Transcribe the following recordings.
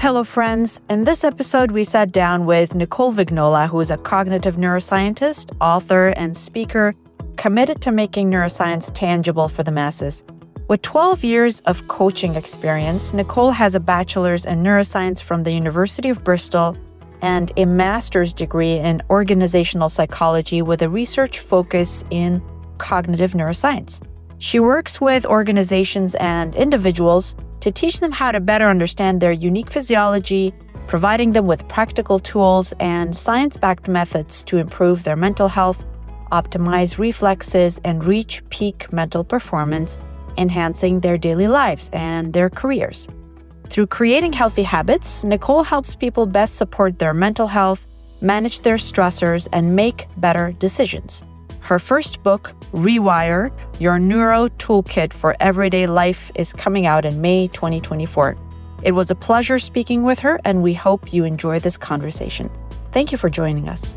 Hello, friends. In this episode, we sat down with Nicole Vignola, who is a cognitive neuroscientist, author, and speaker committed to making neuroscience tangible for the masses. With 12 years of coaching experience, Nicole has a bachelor's in neuroscience from the University of Bristol and a master's degree in organizational psychology with a research focus in cognitive neuroscience. She works with organizations and individuals to teach them how to better understand their unique physiology, providing them with practical tools and science backed methods to improve their mental health, optimize reflexes, and reach peak mental performance enhancing their daily lives and their careers. Through creating healthy habits, Nicole helps people best support their mental health, manage their stressors, and make better decisions. Her first book, Rewire Your Neuro Toolkit for Everyday Life, is coming out in May 2024. It was a pleasure speaking with her, and we hope you enjoy this conversation. Thank you for joining us.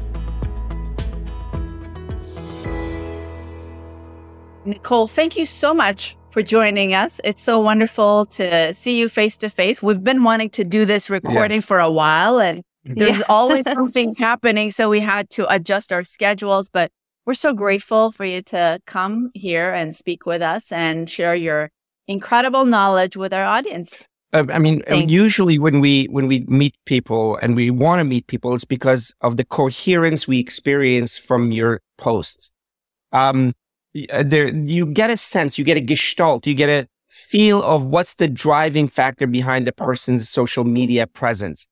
Nicole, thank you so much for joining us. It's so wonderful to see you face to face. We've been wanting to do this recording yes. for a while and there's yeah. always something happening. So we had to adjust our schedules, but we're so grateful for you to come here and speak with us and share your incredible knowledge with our audience. I mean, uh, Thanks. usually when we when we meet people and we want to meet people, it's because of the coherence we experience from your posts. Um, uh, there you get a sense, you get a gestalt, you get a feel of what's the driving factor behind the person's social media presence.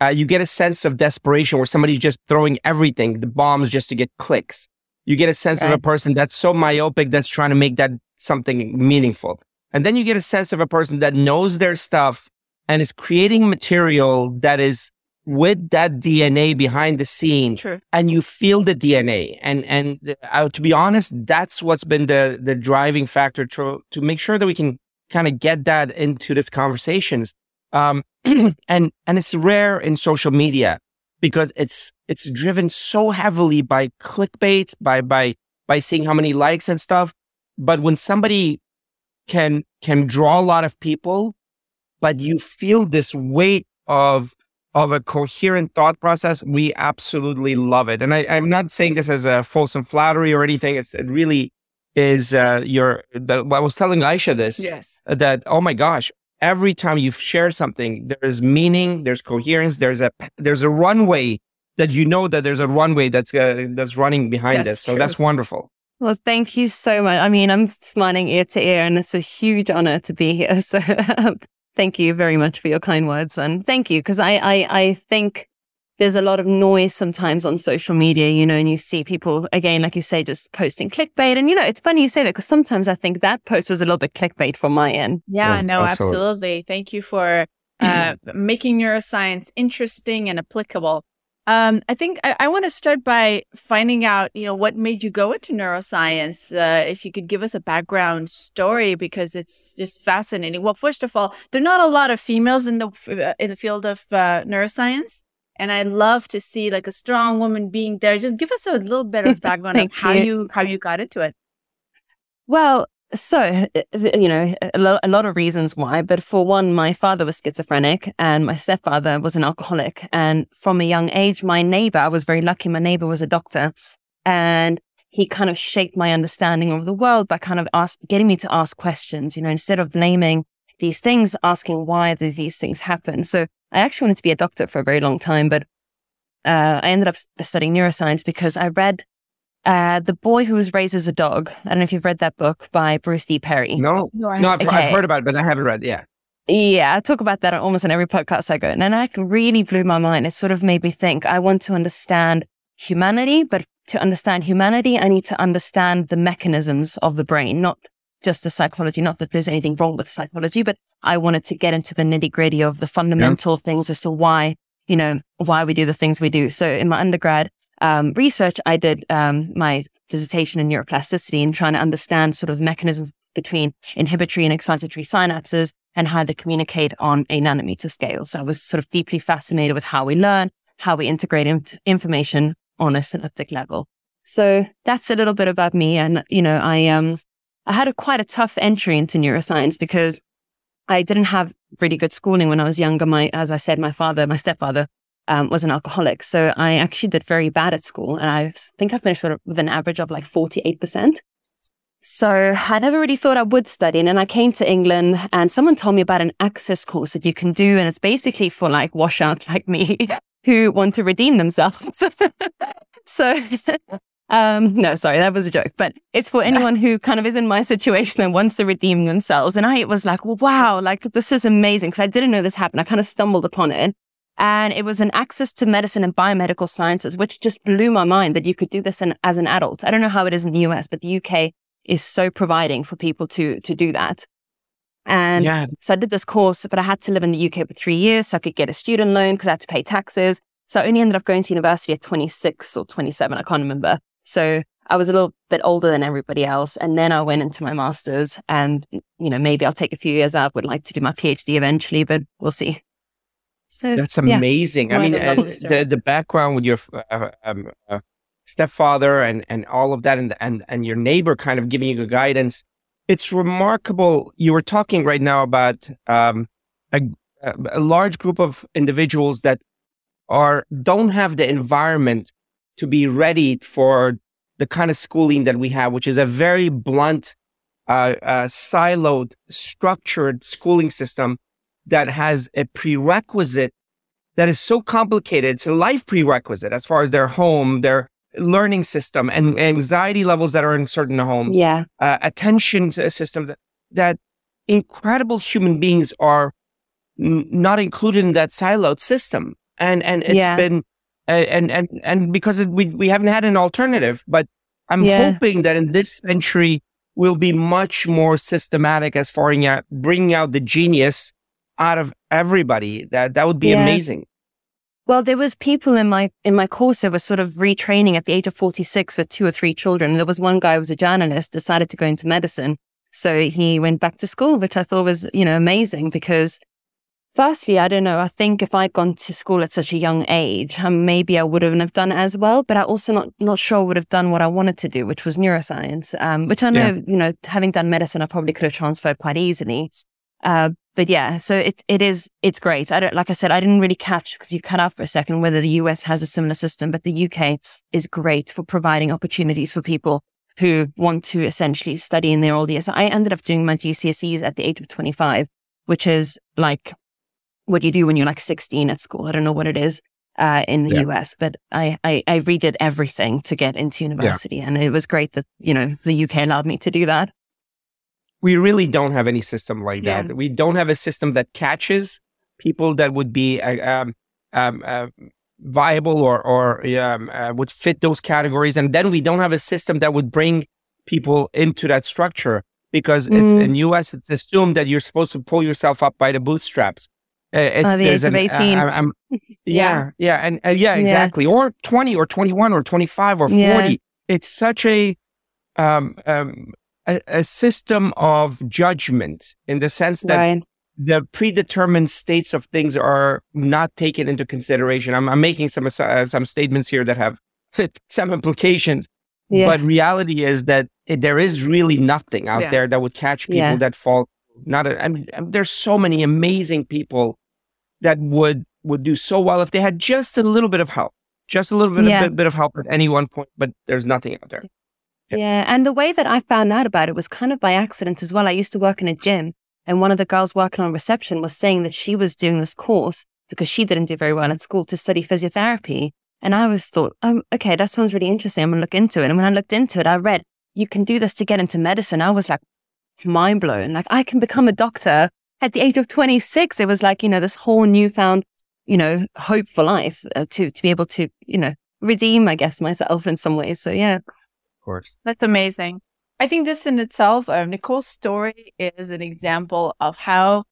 Uh, you get a sense of desperation where somebody's just throwing everything, the bombs just to get clicks. You get a sense right. of a person that's so myopic that's trying to make that something meaningful. And then you get a sense of a person that knows their stuff and is creating material that is with that DNA behind the scene, True. and you feel the DNA. And and uh, to be honest, that's what's been the the driving factor to to make sure that we can kind of get that into these conversations. Um, and and it's rare in social media because it's it's driven so heavily by clickbait, by by by seeing how many likes and stuff. But when somebody can can draw a lot of people, but you feel this weight of of a coherent thought process, we absolutely love it. And I, am not saying this as a fulsome flattery or anything. It's, it really is uh, your. The, I was telling Ayesha this. Yes. That oh my gosh, every time you share something, there is meaning, there's coherence, there's a there's a runway that you know that there's a runway that's uh, that's running behind that's this. So true. that's wonderful. Well, thank you so much. I mean, I'm smiling ear to ear, and it's a huge honor to be here. So Thank you very much for your kind words. And thank you, because I, I, I think there's a lot of noise sometimes on social media, you know, and you see people, again, like you say, just posting clickbait. And, you know, it's funny you say that because sometimes I think that post was a little bit clickbait from my end. Yeah, yeah no, absolutely. absolutely. Thank you for uh, making neuroscience interesting and applicable. Um, I think I, I want to start by finding out, you know, what made you go into neuroscience. Uh, if you could give us a background story, because it's just fascinating. Well, first of all, there are not a lot of females in the uh, in the field of uh, neuroscience, and I love to see like a strong woman being there. Just give us a little bit of background on how you how you got into it. Well, so, uh, you know, a lot, a lot of reasons why. But for one, my father was schizophrenic and my stepfather was an alcoholic. And from a young age, my neighbor, I was very lucky, my neighbor was a doctor. And he kind of shaped my understanding of the world by kind of ask, getting me to ask questions, you know, instead of blaming these things, asking why these things happen. So I actually wanted to be a doctor for a very long time, but uh, I ended up studying neuroscience because I read uh, The Boy Who Was Raised as a Dog. I don't know if you've read that book by Bruce D. Perry. No, no, I've, okay. I've heard about it, but I haven't read. Yeah. Yeah, I talk about that almost on every podcast I go. And that really blew my mind. It sort of made me think I want to understand humanity, but to understand humanity, I need to understand the mechanisms of the brain, not just the psychology. Not that there's anything wrong with psychology, but I wanted to get into the nitty gritty of the fundamental yeah. things as to why, you know, why we do the things we do. So in my undergrad, um, research, I did um, my dissertation in neuroplasticity and trying to understand sort of mechanisms between inhibitory and excitatory synapses and how they communicate on a nanometer scale. So I was sort of deeply fascinated with how we learn, how we integrate information on a synaptic level. So that's a little bit about me. And, you know, I, um, I had a quite a tough entry into neuroscience because I didn't have really good schooling when I was younger. My, as I said, my father, my stepfather, um, was an alcoholic. So I actually did very bad at school. And I think I finished with, an average of like 48%. So I never really thought I would study. And then I came to England and someone told me about an access course that you can do. And it's basically for like washouts like me who want to redeem themselves. so, um, no, sorry, that was a joke, but it's for anyone who kind of is in my situation and wants to redeem themselves. And I was like, well, wow, like this is amazing. Cause I didn't know this happened. I kind of stumbled upon it. And it was an access to medicine and biomedical sciences, which just blew my mind that you could do this in, as an adult. I don't know how it is in the US, but the UK is so providing for people to, to do that. And yeah. so I did this course, but I had to live in the UK for three years so I could get a student loan because I had to pay taxes. So I only ended up going to university at 26 or 27. I can't remember. So I was a little bit older than everybody else. And then I went into my master's and, you know, maybe I'll take a few years out. Would like to do my PhD eventually, but we'll see. So that's amazing. Yeah. I mean, uh, the, the background with your uh, um, uh, stepfather and, and all of that and, and, and your neighbor kind of giving you guidance it's remarkable. You were talking right now about um, a, a large group of individuals that are don't have the environment to be ready for the kind of schooling that we have, which is a very blunt, uh, uh, siloed, structured schooling system that has a prerequisite that is so complicated. It's a life prerequisite as far as their home, their learning system and anxiety levels that are in certain homes. Yeah. Uh, attention system that, that incredible human beings are n- not included in that siloed system. And, and it's yeah. been, and, and, and because it, we, we haven't had an alternative, but I'm yeah. hoping that in this century we'll be much more systematic as far as bringing out the genius out of everybody. That, that would be yeah. amazing. Well, there was people in my in my course that were sort of retraining at the age of 46 with two or three children. There was one guy who was a journalist, decided to go into medicine. So he went back to school, which I thought was, you know, amazing because firstly, I don't know, I think if I'd gone to school at such a young age, um, maybe I wouldn't have done it as well, but I also not, not sure would have done what I wanted to do, which was neuroscience, um, which I know, yeah. you know, having done medicine, I probably could have transferred quite easily. Uh, but yeah, so it it is it's great. I don't like I said, I didn't really catch because you cut out for a second whether the US has a similar system, but the UK is great for providing opportunities for people who want to essentially study in their old years. I ended up doing my GCSEs at the age of 25, which is like what you do when you're like 16 at school. I don't know what it is uh, in the yeah. US, but I, I, I redid everything to get into university. Yeah. And it was great that, you know, the UK allowed me to do that we really don't have any system like yeah. that. We don't have a system that catches people that would be uh, um, um, uh, viable or or um, uh, would fit those categories, and then we don't have a system that would bring people into that structure because mm. it's in US it's assumed that you're supposed to pull yourself up by the bootstraps. Uh, it's, uh, the age of 18. Uh, yeah, yeah, yeah, and uh, yeah, exactly. Yeah. Or 20 or 21 or 25 or 40. Yeah. It's such a um, um, a, a system of judgment in the sense that right. the predetermined states of things are not taken into consideration. I'm, I'm making some uh, some statements here that have some implications, yes. but reality is that it, there is really nothing out there that would catch people that fall. Not, a, I mean, there's so many amazing people that would would do so well if they had just a little bit of help, just a little bit, yeah. of, bit of help at any one point. But there's nothing out there. Yeah. And the way that I found out about it was kind of by accident as well. I used to work in a gym and one of the girls working on reception was saying that she was doing this course because she didn't do very well at school to study physiotherapy. And I was thought, um, okay, that sounds really interesting. I'm going to look into it. And when I looked into it, I read, you can do this to get into medicine. I was like mind blown. Like I can become a doctor at the age of 26. It was like, you know, this whole newfound, you know, hope for life uh, to, to be able to, you know, redeem, I guess, myself in some ways. So yeah Of course. That's amazing. I think this in itself, uh, Nicole's story is an example of how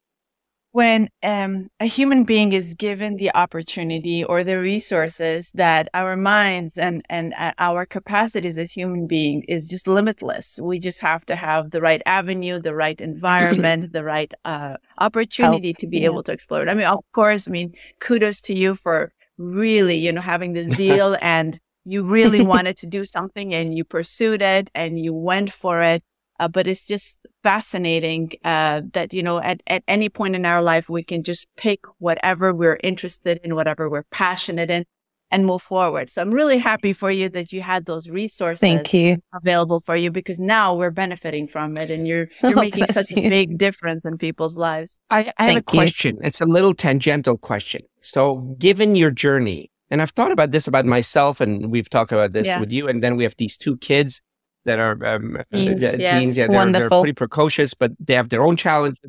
when um, a human being is given the opportunity or the resources that our minds and, and uh, our capacities as human beings is just limitless. We just have to have the right avenue, the right environment, the right uh, opportunity Help. to be yeah. able to explore it. I mean, of course, I mean, kudos to you for really, you know, having the zeal and you really wanted to do something and you pursued it and you went for it. Uh, but it's just fascinating uh, that, you know, at, at any point in our life, we can just pick whatever we're interested in, whatever we're passionate in, and move forward. So I'm really happy for you that you had those resources Thank you. available for you because now we're benefiting from it and you're, you're Oh, making such you. a big difference in people's lives. I, I have a Thank you. question. It's a little tangential question. So, given your journey, and I've thought about this about myself, and we've talked about this Yeah. with you, and then we have these two kids that are um, uh, Teens, uh, yes. teens. Yeah, they're, they're pretty precocious, but they have their own challenges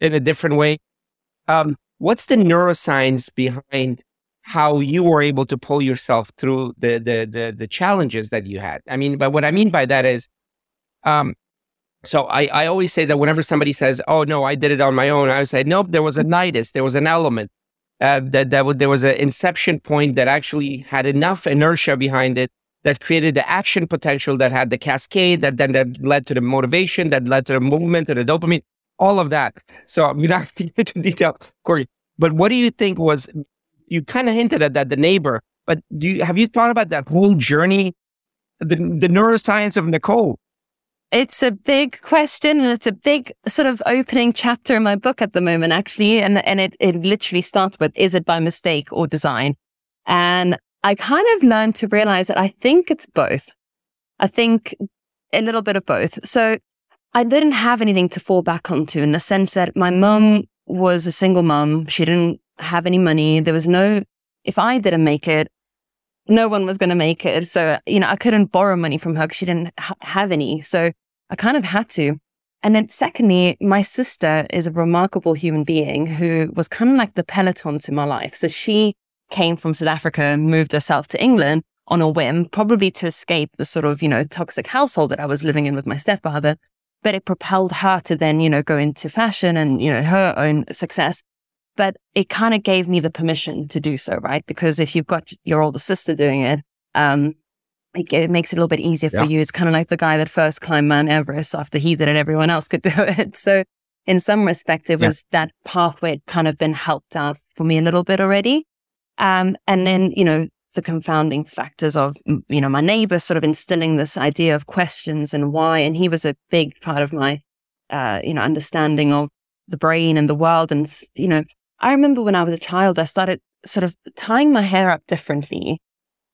in a different way. Um, what's the neuroscience behind how you were able to pull yourself through the the the, the challenges that you had? I mean, but what I mean by that is, um, so I, I always say that whenever somebody says, "Oh no, I did it on my own," I would say, "Nope, there was a nidus, there was an element uh, that that would, there was an inception point that actually had enough inertia behind it that created the action potential that had the cascade that then that led to the motivation that led to the movement to the dopamine, all of that." So I'm not going into detail, Corey. But what do you think was? You kind of hinted at that the neighbor, but do you have you thought about that whole journey, the the neuroscience of Nicole? It's a big question and it's a big sort of opening chapter in my book at the moment, actually. And, and it, it literally starts with, is it by mistake or design? And I kind of learned to realize that I think it's both. I think a little bit of both. So I didn't have anything to fall back onto in the sense that my mum was a single mum. She didn't have any money. There was no, if I didn't make it, no one was going to make it. So, you know, I couldn't borrow money from her because she didn't ha- have any. So I kind of had to. And then secondly, my sister is a remarkable human being who was kind of like the peloton to my life. So she came from South Africa and moved herself to England on a whim, probably to escape the sort of, you know, toxic household that I was living in with my stepfather. But it propelled her to then, you know, go into fashion and, you know, her own success. But it kind of gave me the permission to do so, right? Because if you've got your older sister doing it, um, it, it makes it a little bit easier for you. It's kind of like the guy that first climbed Mount Everest after he did it, everyone else could do it. So in some respect, it Yeah. was that pathway had kind of been helped out for me a little bit already. Um, and then, you know, the confounding factors of, you know, my neighbor sort of instilling this idea of questions and why. And he was a big part of my, uh, you know, understanding of the brain and the world. And, you know, I remember when I was a child, I started sort of tying my hair up differently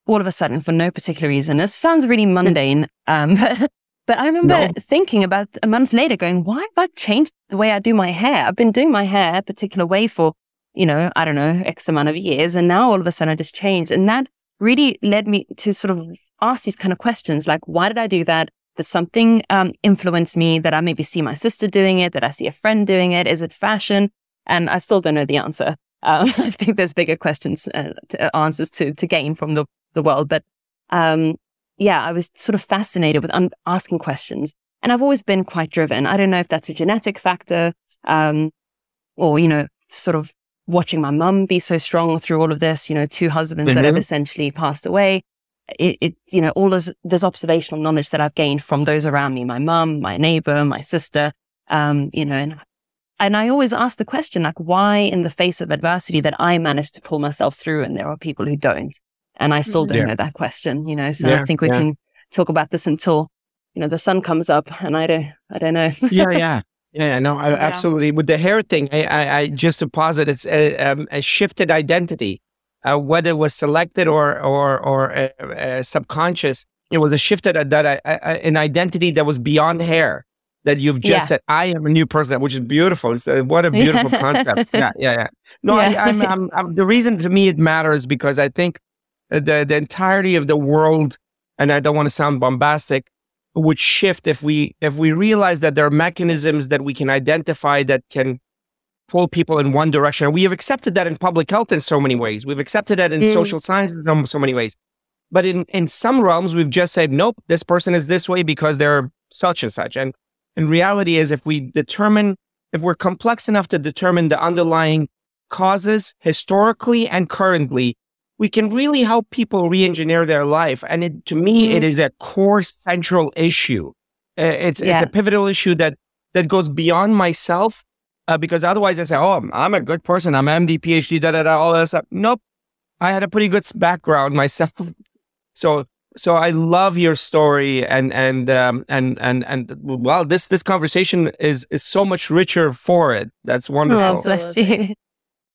all of a sudden for no particular reason. This sounds really mundane. Um, but I remember No. thinking about a month later going, why have I changed the way I do my hair? I've been doing my hair a particular way for, you know, I don't know, X amount of years. And now all of a sudden I just changed. And that really led me to sort of ask these kind of questions like, why did I do that? Did something um, influence me that I maybe see my sister doing it? That I see a friend doing it? Is it fashion? And I still don't know the answer. Um, I think there's bigger questions, uh, to, uh, answers to, to gain from the, the world. But um, yeah, I was sort of fascinated with un- asking questions. And I've always been quite driven. I don't know if that's a genetic factor um, or, you know, sort of watching my mum be so strong through all of this, you know, two husbands that have Mhm. essentially passed away. It, it, you know, all this, this observational knowledge that I've gained from those around me, my mum, my neighbor, my sister, um, you know, and, and I always ask the question, like, why in the face of adversity that I managed to pull myself through and there are people who don't? And I still don't Yeah. know that question, you know, so Yeah, I think we yeah. can talk about this until, you know, the sun comes up and I don't, I don't know. yeah, yeah, yeah. No, I, Yeah. absolutely. With the hair thing, I, I, I just to posit, it's a, um, a shifted identity, uh, whether it was selected or or or uh, uh, subconscious. It was a shifted uh, that an identity that was beyond hair. That you've just Yeah. said, I am a new person, which is beautiful. It's, uh, what a beautiful concept. Yeah, yeah, yeah. No, Yeah. I, I'm, I'm, I'm, the reason to me it matters because I think the the entirety of the world, and I don't want to sound bombastic, would shift if we if we realize that there are mechanisms that we can identify that can pull people in one direction. We have accepted that in public health in so many ways. We've accepted that in Mm. social sciences in so, so many ways. But in in some realms, we've just said, nope, this person is this way because they're such and such. And in reality, is if we determine if we're complex enough to determine the underlying causes historically and currently, we can really help people re-engineer their life. And it, to me, it is a core central issue. It's Yeah. it's a pivotal issue that that goes beyond myself. Uh, because otherwise, I say, "Oh, I'm, I'm a good person. I'm MD, PhD, da da da, all that stuff." Nope, I had a pretty good background myself. So so I love your story, and and um, and and and well, this this conversation is is so much richer for it. That's wonderful. Oh, bless you.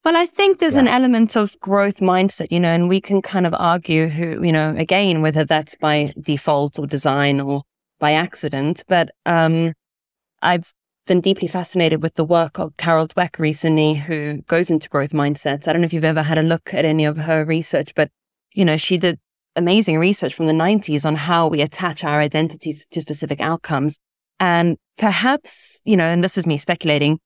Well, I think there's yeah. an element of growth mindset, you know, and we can kind of argue who, you know, again, whether that's by default or design or by accident. But um, I've been deeply fascinated with the work of Carol Dweck recently, who goes into growth mindsets. I don't know if you've ever had a look at any of her research, but, you know, she did amazing research from the 90s on how we attach our identities to specific outcomes. And perhaps, you know, and this is me speculating,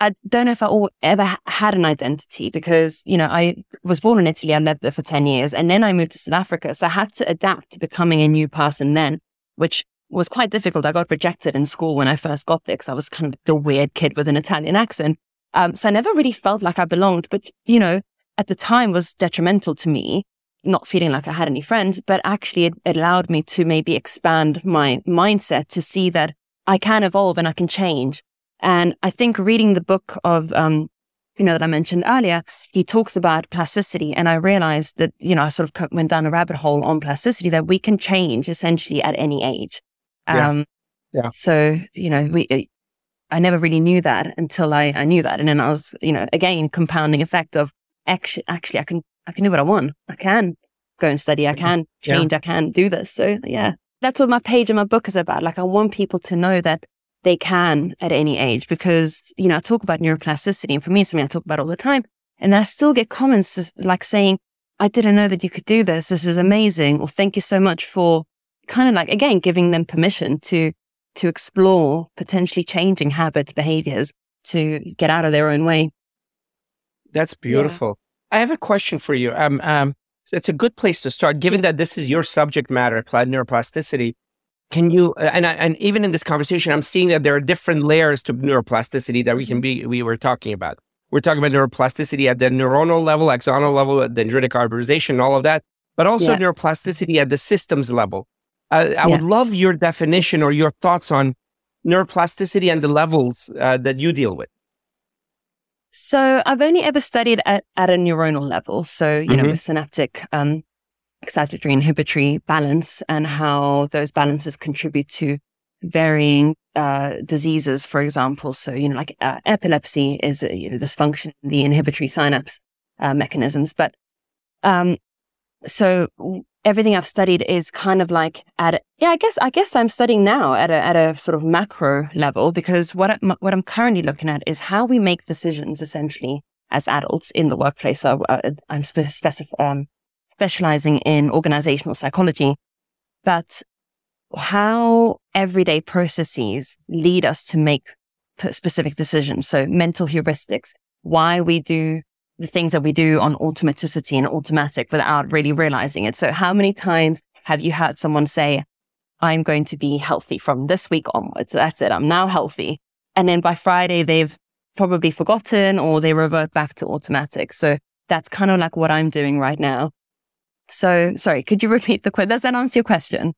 I don't know if I ever had an identity because, you know, I was born in Italy. I lived there for 10 years and then I moved to South Africa. So I had to adapt to becoming a new person then, which was quite difficult. I got rejected in school when I first got there because I was kind of the weird kid with an Italian accent. Um, so I never really felt like I belonged, but, you know, at the time was detrimental to me, not feeling like I had any friends, but actually it, it allowed me to maybe expand my mindset to see that I can evolve and I can change and I think reading the book of, um, you know, that I mentioned earlier, he talks about plasticity. And I realized that, you know, I sort of went down a rabbit hole on plasticity that we can change essentially at any age. Um, yeah. yeah. So, you know, we, I never really knew that until I, I knew that. And then I was, you know, again, compounding effect of actually, actually, I can, I can do what I want. I can go and study. I can change. Yeah. I can do this. So yeah, that's what my page and my book is about. Like I want people to know that they can at any age because, you know, I talk about neuroplasticity and for me, it's something I talk about all the time. And I still get comments like saying, I didn't know that you could do this. This is amazing. Or thank you so much for kind of like, again, giving them permission to, to explore potentially changing habits, behaviors to get out of their own way. That's beautiful. Yeah. I have a question for you. Um, um, so it's a good place to start, given that this is your subject matter, applied neuroplasticity can you uh, and and even in this conversation i'm seeing that there are different layers to neuroplasticity that we can be we were talking about we're talking about neuroplasticity at the neuronal level axonal level dendritic arborization all of that but also yeah. neuroplasticity at the systems level uh, i yeah. would love your definition or your thoughts on neuroplasticity and the levels uh, that you deal with so I've only ever studied at, at a neuronal level. So, you mm-hmm. know, the synaptic um, excitatory inhibitory balance and how those balances contribute to varying uh, diseases, for example. So, you know, like uh, epilepsy is a you know, dysfunction in the inhibitory synapse uh, mechanisms. But um, so everything I've studied is kind of like at yeah, I guess I guess I'm studying now at a at a sort of macro level because what I, what I'm currently looking at is how we make decisions essentially as adults in the workplace. So uh, I'm specific um, specializing in organizational psychology, but how everyday processes lead us to make specific decisions. So mental heuristics, why we do the things that we do on automaticity and automatic without really realizing it. So how many times have you heard someone say, I'm going to be healthy from this week onwards. That's it. I'm now healthy. And then by Friday, they've probably forgotten or they revert back to automatic. So that's kind of like what I'm doing right now. So, sorry, could you repeat the question? Does that answer your question?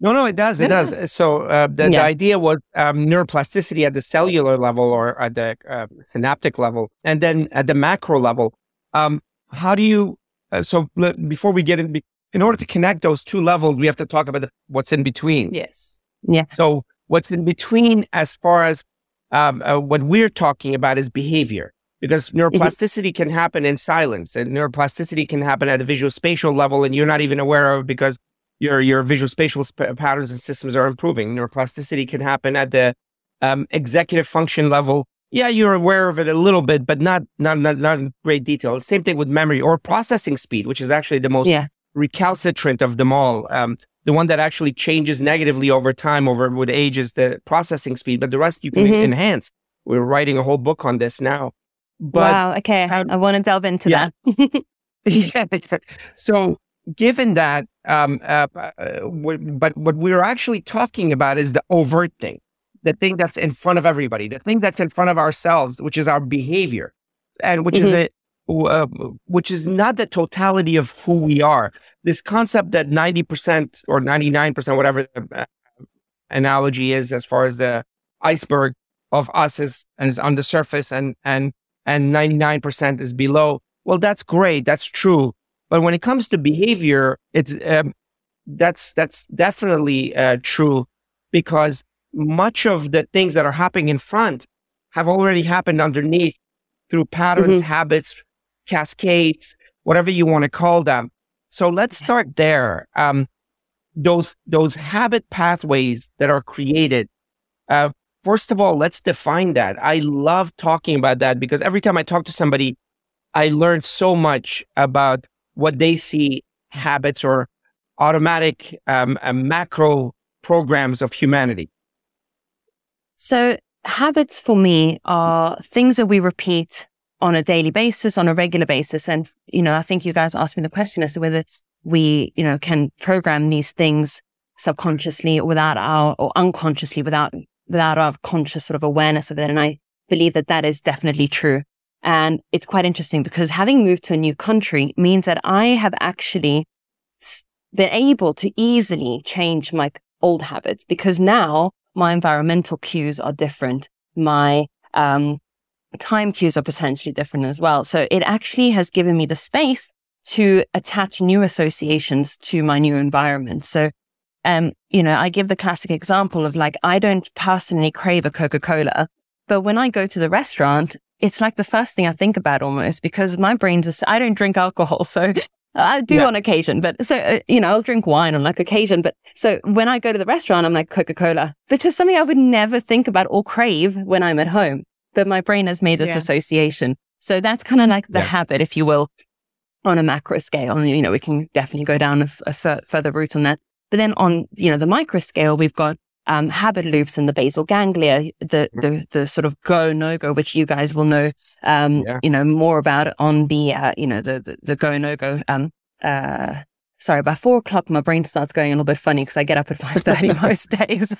No, no, it does. It, it does. does. So uh, the, yeah. the, idea was um, neuroplasticity at the cellular level or at the uh, synaptic level, and then at the macro level. Um, how do you? Uh, so before we get in, in order to connect those two levels, we have to talk about the, what's in between. Yes. Yeah. So what's in between, as far as um, uh, what we're talking about, is behavior because mm-hmm. neuroplasticity mm-hmm. can happen in silence and neuroplasticity can happen at the visual spatial level and you're not even aware of because your your visual spatial sp- patterns and systems are improving neuroplasticity can happen at the um, executive function level yeah you're aware of it a little bit but not not not, not in great detail same thing with memory or processing speed which is actually the most yeah. recalcitrant of them all um, the one that actually changes negatively over time over with age is the processing speed but the rest you can mm-hmm. enhance we're writing a whole book on this now but wow. Okay. How, I want to delve into yeah. that. yeah. So, given that, um, uh, uh, but what we're actually talking about is the overt thing, the thing that's in front of everybody, the thing that's in front of ourselves, which is our behavior, and which mm-hmm. is a uh, which is not the totality of who we are. This concept that 90% or 99%, whatever the uh, analogy is, as far as the iceberg of us is, and is on the surface and, and and 99% is below. Well, that's great. That's true. But when it comes to behavior, it's um, that's that's definitely uh, true because much of the things that are happening in front have already happened underneath through patterns, mm-hmm. habits, cascades, whatever you want to call them. So let's start there. Um, those those habit pathways that are created. Uh, first of all, let's define that. I love talking about that because every time I talk to somebody, I learn so much about what they see habits or automatic um, uh, macro programs of humanity. So habits for me are things that we repeat on a daily basis, on a regular basis. And, you know, I think you guys asked me the question as to whether we, you know, can program these things subconsciously or without our, or unconsciously without, without our conscious sort of awareness of it. And I believe that that is definitely true. And it's quite interesting because having moved to a new country means that I have actually been able to easily change my old habits because now my environmental cues are different. My, um, time cues are potentially different as well. So it actually has given me the space to attach new associations to my new environment. So, um, you know, I give the classic example of like, I don't personally crave a Coca-Cola, but when I go to the restaurant, it's like the first thing I think about almost because my brain's, just, I don't drink alcohol. So I do yeah. on occasion, but so, uh, you know, I'll drink wine on like occasion. But so when I go to the restaurant, I'm like Coca Cola, which is something I would never think about or crave when I'm at home. But my brain has made this yeah. association. So that's kind of like the yeah. habit, if you will, on a macro scale. And, you know, we can definitely go down a, a f- further route on that. But then on, you know, the micro scale, we've got um, habit loops in the basal ganglia, the, the, the sort of go, no go, which you guys will know, um, yeah. you know, more about on the, uh, you know, the, the, the go, no go, um, uh, sorry, by four o'clock, my brain starts going a little bit funny because I get up at 5.30 most days.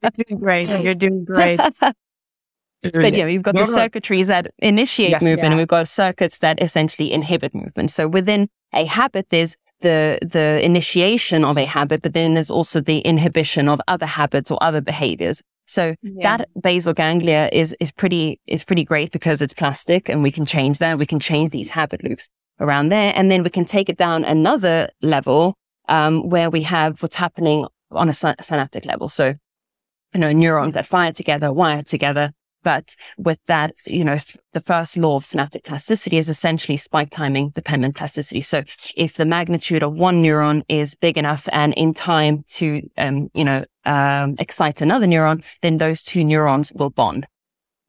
You're doing great. You're doing great. but yeah, we've got no, the circuitries that initiate yes, movement yeah. and we've got circuits that essentially inhibit movement. So within a habit, there's the the initiation of a habit, but then there's also the inhibition of other habits or other behaviors. So yeah. that basal ganglia is is pretty is pretty great because it's plastic and we can change that. We can change these habit loops around there, and then we can take it down another level um, where we have what's happening on a synaptic level. So you know neurons that fire together, wire together, but with that, you know, the first law of synaptic plasticity is essentially spike timing dependent plasticity. So if the magnitude of one neuron is big enough and in time to, um, you know, um, excite another neuron, then those two neurons will bond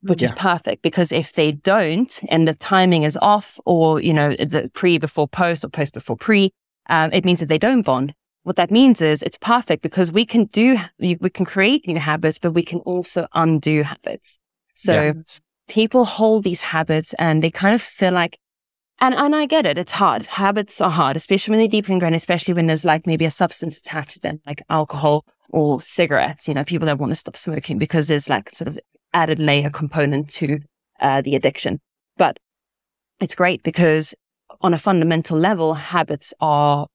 which yeah. is perfect because if they don't and the timing is off or, you know, the pre before post or post before pre, um, it means that they don't bond. What that means is it's perfect because we can do, we can create new habits, but we can also undo habits. So yes. people hold these habits and they kind of feel like, and, and I get it. It's hard. Habits are hard, especially when they're deeply ingrained, especially when there's like maybe a substance attached to them, like alcohol or cigarettes, you know, people that want to stop smoking because there's like sort of added layer component to uh, the addiction. But it's great because on a fundamental level, habits are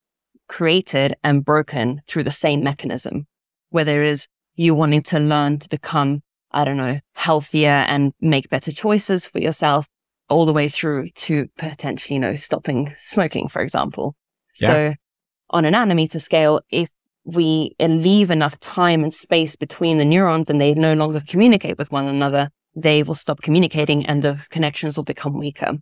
created and broken through the same mechanism, whether it is you wanting to learn to become I don't know, healthier and make better choices for yourself all the way through to potentially, you know, stopping smoking, for example. Yeah. So on an nanometer scale, if we leave enough time and space between the neurons and they no longer communicate with one another, they will stop communicating and the connections will become weaker.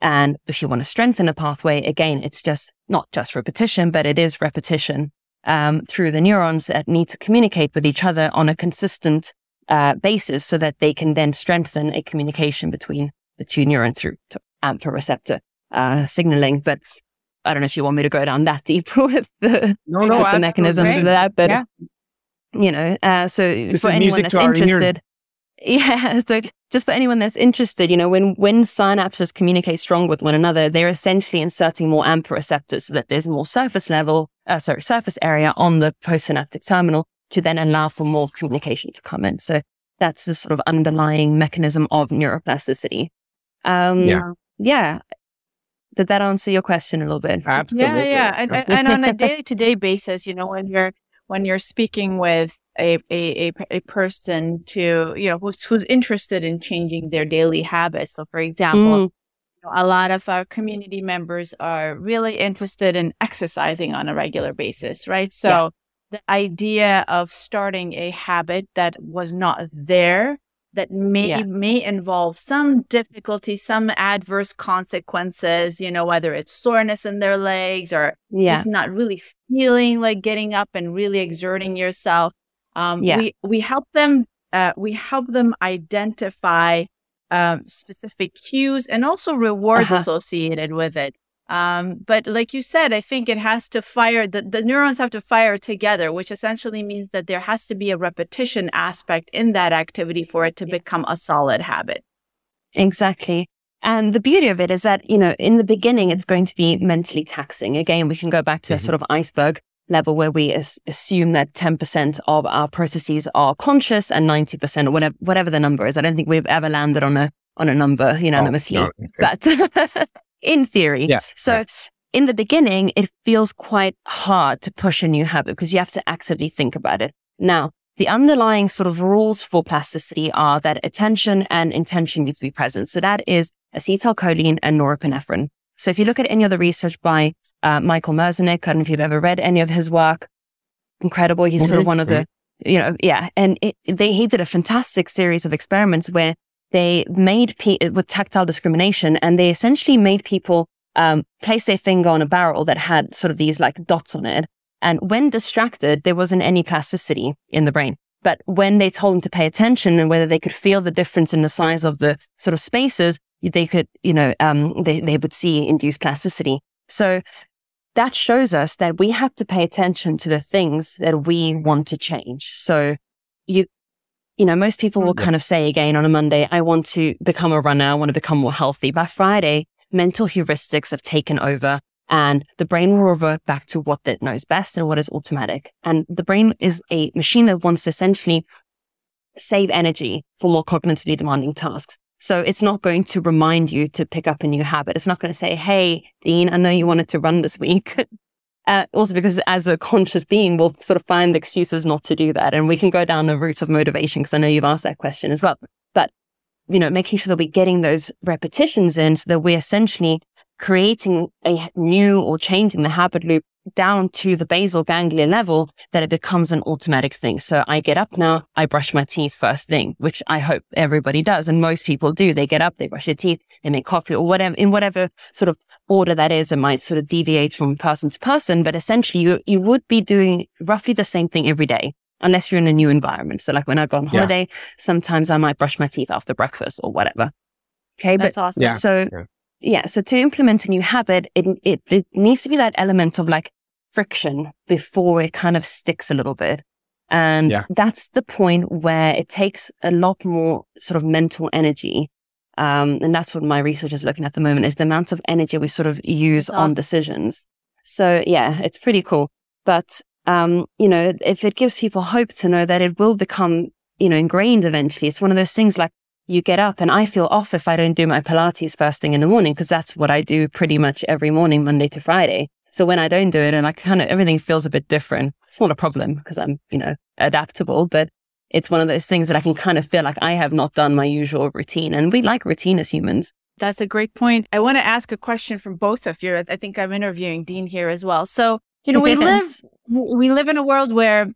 And if you want to strengthen a pathway, again, it's just not just repetition, but it is repetition um, through the neurons that need to communicate with each other on a consistent uh, basis so that they can then strengthen a communication between the two neurons through AMPA receptor uh, signaling. But I don't know if you want me to go down that deep with the, no, no, with the mechanisms of that. But, yeah. you know, uh, so this for anyone that's interested, yeah. So just for anyone that's interested, you know, when, when synapses communicate strong with one another, they're essentially inserting more AMPA receptors so that there's more surface level, uh, sorry, surface area on the postsynaptic terminal to then allow for more communication to come in. So that's the sort of underlying mechanism of neuroplasticity. Um, yeah. Yeah. Did that answer your question a little bit? Absolutely. Yeah, yeah. And, and on a day to day basis, you know, when you're when you're speaking with a, a, a, a, person to, you know, who's, who's interested in changing their daily habits. So, for example, mm. a lot of our community members are really interested in exercising on a regular basis, right? So yeah. The idea of starting a habit that was not there that may yeah. may involve some difficulty, some adverse consequences, you know, whether it's soreness in their legs or yeah. just not really feeling like getting up and really exerting yourself. Um, yeah. we we help them uh, we help them identify um, specific cues and also rewards uh-huh. associated with it. Um, but like you said, I think it has to fire, the, the neurons have to fire together, which essentially means that there has to be a repetition aspect in that activity for it to become a solid habit. Exactly. And the beauty of it is that, you know, in the beginning, it's going to be mentally taxing. Again, we can go back to mm-hmm. sort of iceberg level where we as- assume that 10% of our processes are conscious and 90% or whatever, whatever the number is. I don't think we've ever landed on a, on a number unanimously, oh, no. but in theory. Yeah. So in the beginning, it feels quite hard to push a new habit because you have to actively think about it. Now, the underlying sort of rules for plasticity are that attention and intention need to be present. So that is acetylcholine and norepinephrine. So if you look at any of the research by uh, Michael Merzenich, I don't know if you've ever read any of his work. Incredible. He's sort of one of the, you know, yeah. And it, they, he did a fantastic series of experiments where they made pe- with tactile discrimination and they essentially made people um, place their finger on a barrel that had sort of these like dots on it. And when distracted, there wasn't any plasticity in the brain. But when they told them to pay attention and whether they could feel the difference in the size of the sort of spaces, they could, you know, um, they, they would see induced plasticity. So that shows us that we have to pay attention to the things that we want to change. So you, you know, most people will mm, kind of say again on a Monday, I want to become a runner. I want to become more healthy. By Friday, mental heuristics have taken over and the brain will revert back to what it knows best and what is automatic. And the brain is a machine that wants to essentially save energy for more cognitively demanding tasks. So it's not going to remind you to pick up a new habit. It's not going to say, Hey, Dean, I know you wanted to run this week. uh, also because as a conscious being, we'll sort of find excuses not to do that. And we can go down the route of motivation because I know you've asked that question as well. But, you know, making sure that we're getting those repetitions in so that we're essentially creating a new or changing the habit loop down to the basal ganglia level that it becomes an automatic thing. So I get up now, I brush my teeth first thing, which I hope everybody does. And most people do. They get up, they brush their teeth, they make coffee or whatever, in whatever sort of order that is. It might sort of deviate from person to person, but essentially you, you would be doing roughly the same thing every day. Unless you're in a new environment. So like when I go on holiday, yeah. sometimes I might brush my teeth after breakfast or whatever. Okay. That's but awesome. Yeah. So yeah yeah. So to implement a new habit, it, it, it needs to be that element of like friction before it kind of sticks a little bit. And yeah. that's the point where it takes a lot more sort of mental energy. Um, and that's what my research is looking at the moment is the amount of energy we sort of use awesome. on decisions. So yeah, it's pretty cool. But, um, you know, if it gives people hope to know that it will become, you know, ingrained eventually, it's one of those things like you get up and I feel off if I don't do my Pilates first thing in the morning because that's what I do pretty much every morning, Monday to Friday. So when I don't do it and I kind of everything feels a bit different, it's not a problem because I'm, you know, adaptable, but it's one of those things that I can kind of feel like I have not done my usual routine. And we like routine as humans. That's a great point. I want to ask a question from both of you. I think I'm interviewing Dean here as well. So, you know, we live we live in a world where,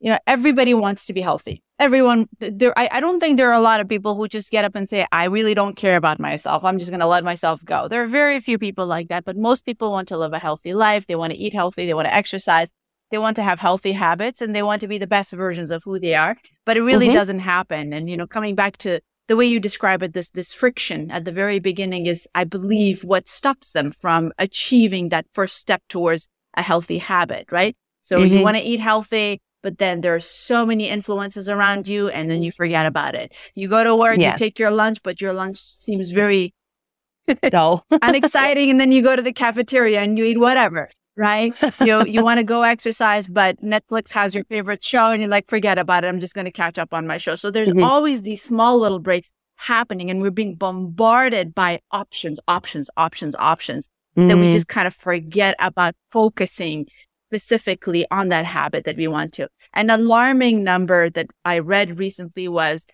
you know, everybody wants to be healthy everyone there I, I don't think there are a lot of people who just get up and say i really don't care about myself. I'm just going to let myself go. There are very few people like that but most people want to live a healthy life. They want to eat healthy. They want to exercise. They want to have healthy habits and they want to be the best versions of who they are. But it really mm-hmm. doesn't happen. And you know coming back to the way you describe it this this friction at the very beginning is i believe what stops them from achieving that first step towards a healthy habit right? So mm-hmm. you want to eat healthy but then there's so many influences around you and then you forget about it. You go to work, yeah. you take your lunch, but your lunch seems very dull, unexciting. And then you go to the cafeteria and you eat whatever, right? you, you want to go exercise, but Netflix has your favorite show and you're like, forget about it. I'm just going to catch up on my show. So there's mm-hmm. always these small little breaks happening and we're being bombarded by options, options, options, options. Mm-hmm. That we just kind of forget about focusing specifically on that habit that we want to. An alarming number that I read recently was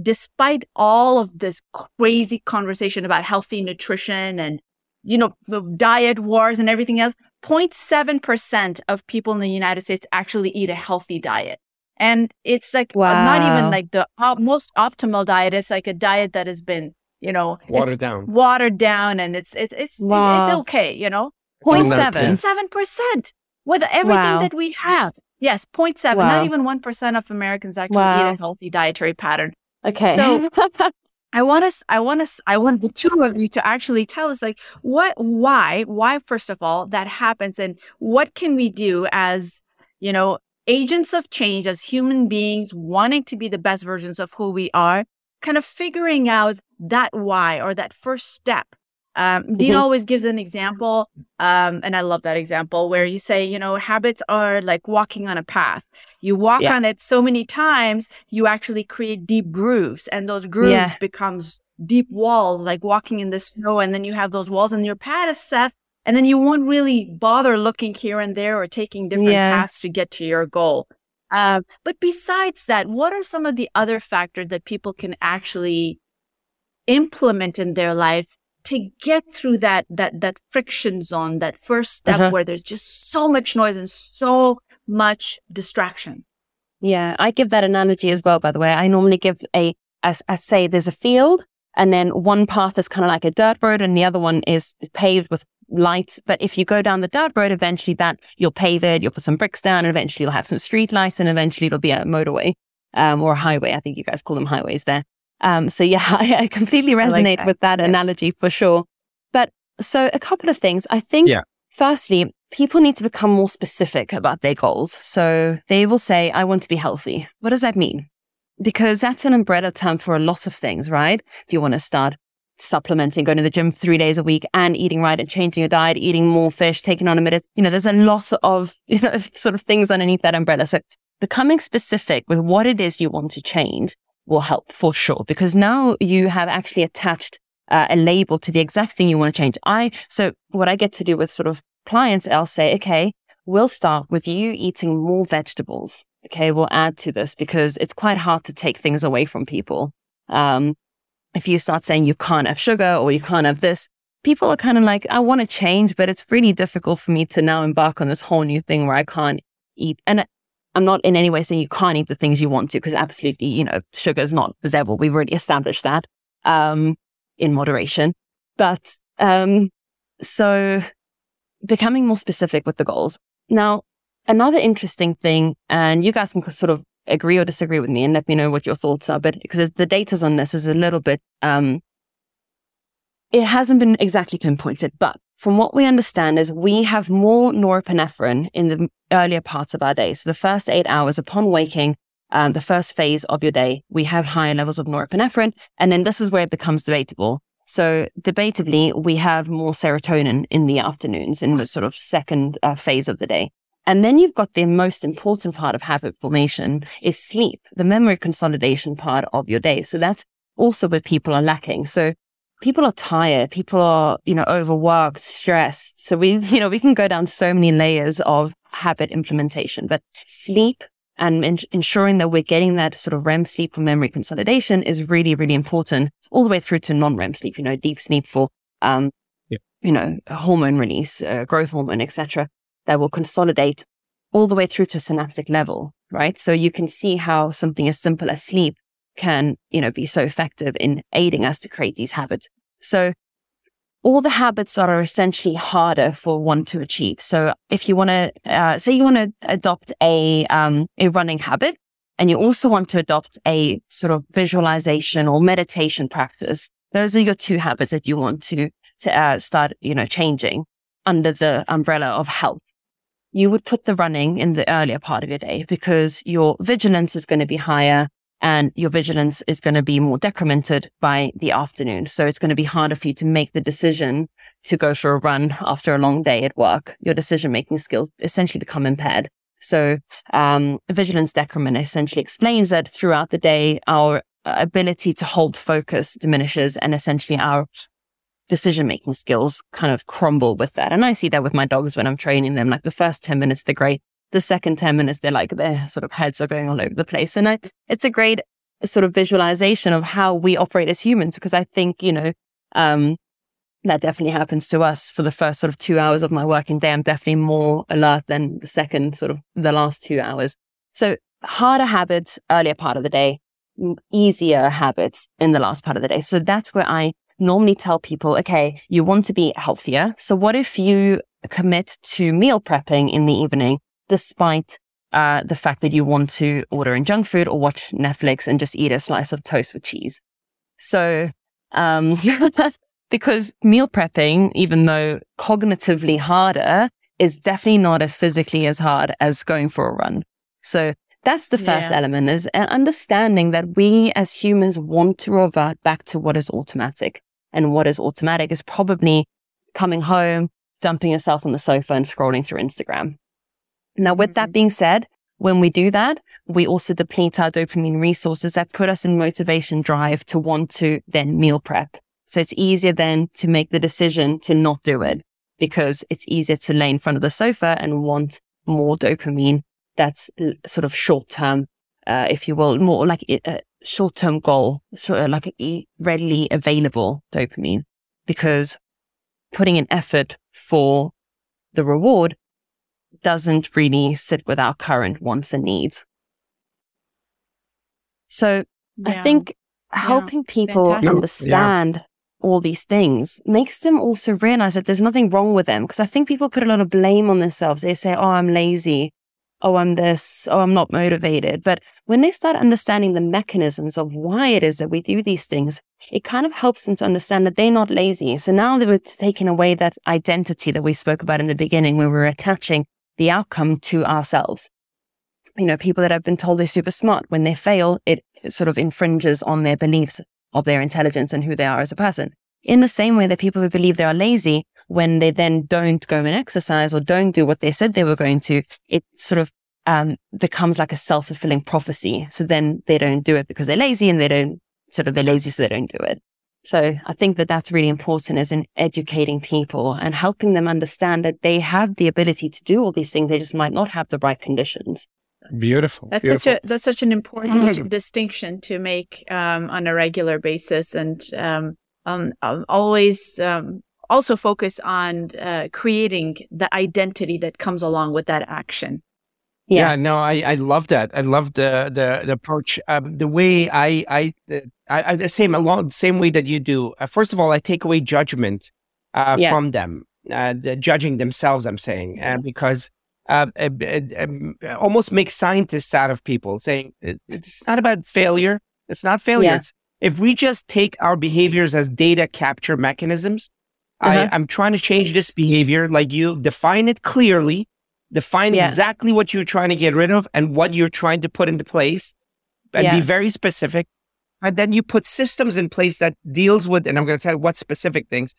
despite all of this crazy conversation about healthy nutrition and, you know, the diet wars and everything else, 0.7% of people in the United States actually eat a healthy diet. And it's like wow. not even like the op- most optimal diet. It's like a diet that has been, you know, watered down, watered down, and it's it's it's wow. it's okay, you know. 0.7 seven percent with everything wow. that we have. Yes, 0.7. Not even one percent of Americans actually eat a healthy dietary pattern. Okay. So I want us, I want us, I want the two of you to actually tell us like what, why, why, first of all, that happens and what can we do as, you know, agents of change, as human beings wanting to be the best versions of who we are, kind of figuring out that why or that first step um, Dean mm-hmm. always gives an example, um, and I love that example where you say, you know, habits are like walking on a path. You walk yeah. on it so many times, you actually create deep grooves, and those grooves yeah. becomes deep walls, like walking in the snow, and then you have those walls, and your path is set, and then you won't really bother looking here and there or taking different yeah. paths to get to your goal. Um, but besides that, what are some of the other factors that people can actually implement in their life to get through that that that friction zone, that first step uh-huh. where there's just so much noise and so much distraction. Yeah, I give that analogy as well. By the way, I normally give a I, I say there's a field, and then one path is kind of like a dirt road, and the other one is paved with lights. But if you go down the dirt road, eventually that you'll pave it, you'll put some bricks down, and eventually you'll have some street lights, and eventually it'll be a motorway um, or a highway. I think you guys call them highways there. Um, so yeah, I, I completely resonate like that. with that yes. analogy for sure. But so a couple of things. I think yeah. firstly, people need to become more specific about their goals. So they will say, I want to be healthy. What does that mean? Because that's an umbrella term for a lot of things, right? If you want to start supplementing, going to the gym three days a week and eating right and changing your diet, eating more fish, taking on a minute, you know, there's a lot of, you know, sort of things underneath that umbrella. So becoming specific with what it is you want to change will help for sure because now you have actually attached uh, a label to the exact thing you want to change. I, so what I get to do with sort of clients, I'll say, okay, we'll start with you eating more vegetables. Okay. We'll add to this because it's quite hard to take things away from people. Um, if you start saying you can't have sugar or you can't have this, people are kind of like, I want to change, but it's really difficult for me to now embark on this whole new thing where I can't eat. And I'm not in any way saying you can't eat the things you want to, because absolutely, you know, sugar is not the devil. We've already established that, um, in moderation. But, um, so becoming more specific with the goals. Now, another interesting thing, and you guys can sort of agree or disagree with me and let me know what your thoughts are, but because the data's on this is a little bit, um, it hasn't been exactly pinpointed, but from what we understand is we have more norepinephrine in the earlier parts of our day. So the first eight hours upon waking, um, the first phase of your day, we have higher levels of norepinephrine. And then this is where it becomes debatable. So debatably, we have more serotonin in the afternoons in the sort of second uh, phase of the day. And then you've got the most important part of habit formation is sleep, the memory consolidation part of your day. So that's also where people are lacking. So people are tired. People are, you know, overworked, stressed. So we, you know, we can go down so many layers of habit implementation, but sleep and in- ensuring that we're getting that sort of REM sleep for memory consolidation is really, really important all the way through to non-REM sleep, you know, deep sleep for, um, yeah. you know, hormone release, uh, growth hormone, etc. that will consolidate all the way through to synaptic level, right? So you can see how something as simple as sleep can, you know, be so effective in aiding us to create these habits. So all the habits that are essentially harder for one to achieve. So if you want to, uh, say you want to adopt a, um, a running habit and you also want to adopt a sort of visualization or meditation practice, those are your two habits that you want to, to uh, start, you know, changing under the umbrella of health. You would put the running in the earlier part of your day because your vigilance is going to be higher and your vigilance is going to be more decremented by the afternoon. So it's going to be harder for you to make the decision to go for a run after a long day at work. Your decision making skills essentially become impaired. So, um, vigilance decrement essentially explains that throughout the day, our ability to hold focus diminishes and essentially our decision making skills kind of crumble with that. And I see that with my dogs when I'm training them. Like the first 10 minutes, they're great the second 10 minutes, they're like, their sort of heads are going all over the place. And I, it's a great sort of visualization of how we operate as humans. Because I think, you know, um, that definitely happens to us for the first sort of two hours of my working day. I'm definitely more alert than the second sort of the last two hours. So harder habits earlier part of the day, easier habits in the last part of the day. So that's where I normally tell people, okay, you want to be healthier. So what if you commit to meal prepping in the evening, despite uh, the fact that you want to order in junk food or watch Netflix and just eat a slice of toast with cheese? So, um, because meal prepping, even though cognitively harder, is definitely not as physically as hard as going for a run. So that's the first yeah. element is an understanding that we as humans want to revert back to what is automatic. And what is automatic is probably coming home, dumping yourself on the sofa and scrolling through Instagram. Now, with mm-hmm. that being said, when we do that, we also deplete our dopamine resources that put us in motivation drive to want to then meal prep. So it's easier then to make the decision to not do it because it's easier to lay in front of the sofa and want more dopamine that's sort of short term, uh, if you will, more like a short term goal, sort of like readily available dopamine because putting in effort for the reward doesn't really sit with our current wants and needs. So yeah. I think helping yeah. people Fantastic. understand yeah. all these things makes them also realize that there's nothing wrong with them. Because I think people put a lot of blame on themselves. They say, Oh, I'm lazy oh, I'm this, oh, I'm not motivated. But when they start understanding the mechanisms of why it is that we do these things, it kind of helps them to understand that they're not lazy. So now that we're taking away that identity that we spoke about in the beginning, where we're attaching the outcome to ourselves. You know, people that have been told they're super smart, when they fail, it sort of infringes on their beliefs of their intelligence and who they are as a person. In the same way that people who believe they are lazy when they then don't go and exercise or don't do what they said they were going to, it sort of um, becomes like a self fulfilling prophecy. So then they don't do it because they're lazy and they don't sort of they're lazy, so they don't do it. So I think that that's really important as in educating people and helping them understand that they have the ability to do all these things. They just might not have the right conditions. Beautiful. That's Beautiful. such a that's such an important distinction to make um, on a regular basis, and um, um, always um, also focus on uh, creating the identity that comes along with that action. Yeah. yeah, no, I, I love that. I love the the, the approach. Um, the way I I, I, I the same along the same way that you do. Uh, first of all, I take away judgment uh, yeah. from them, uh, the, judging themselves. I'm saying uh, because uh, it, um, almost makes scientists out of people, saying it's not about failure. It's not failure. Yeah. It's, if we just take our behaviors as data capture mechanisms, uh-huh. I, I'm trying to change this behavior. Like you define it clearly, define yeah. exactly what you're trying to get rid of and what you're trying to put into place, and yeah. be very specific. And then you put systems in place that deals with, and I'm going to tell you what specific things,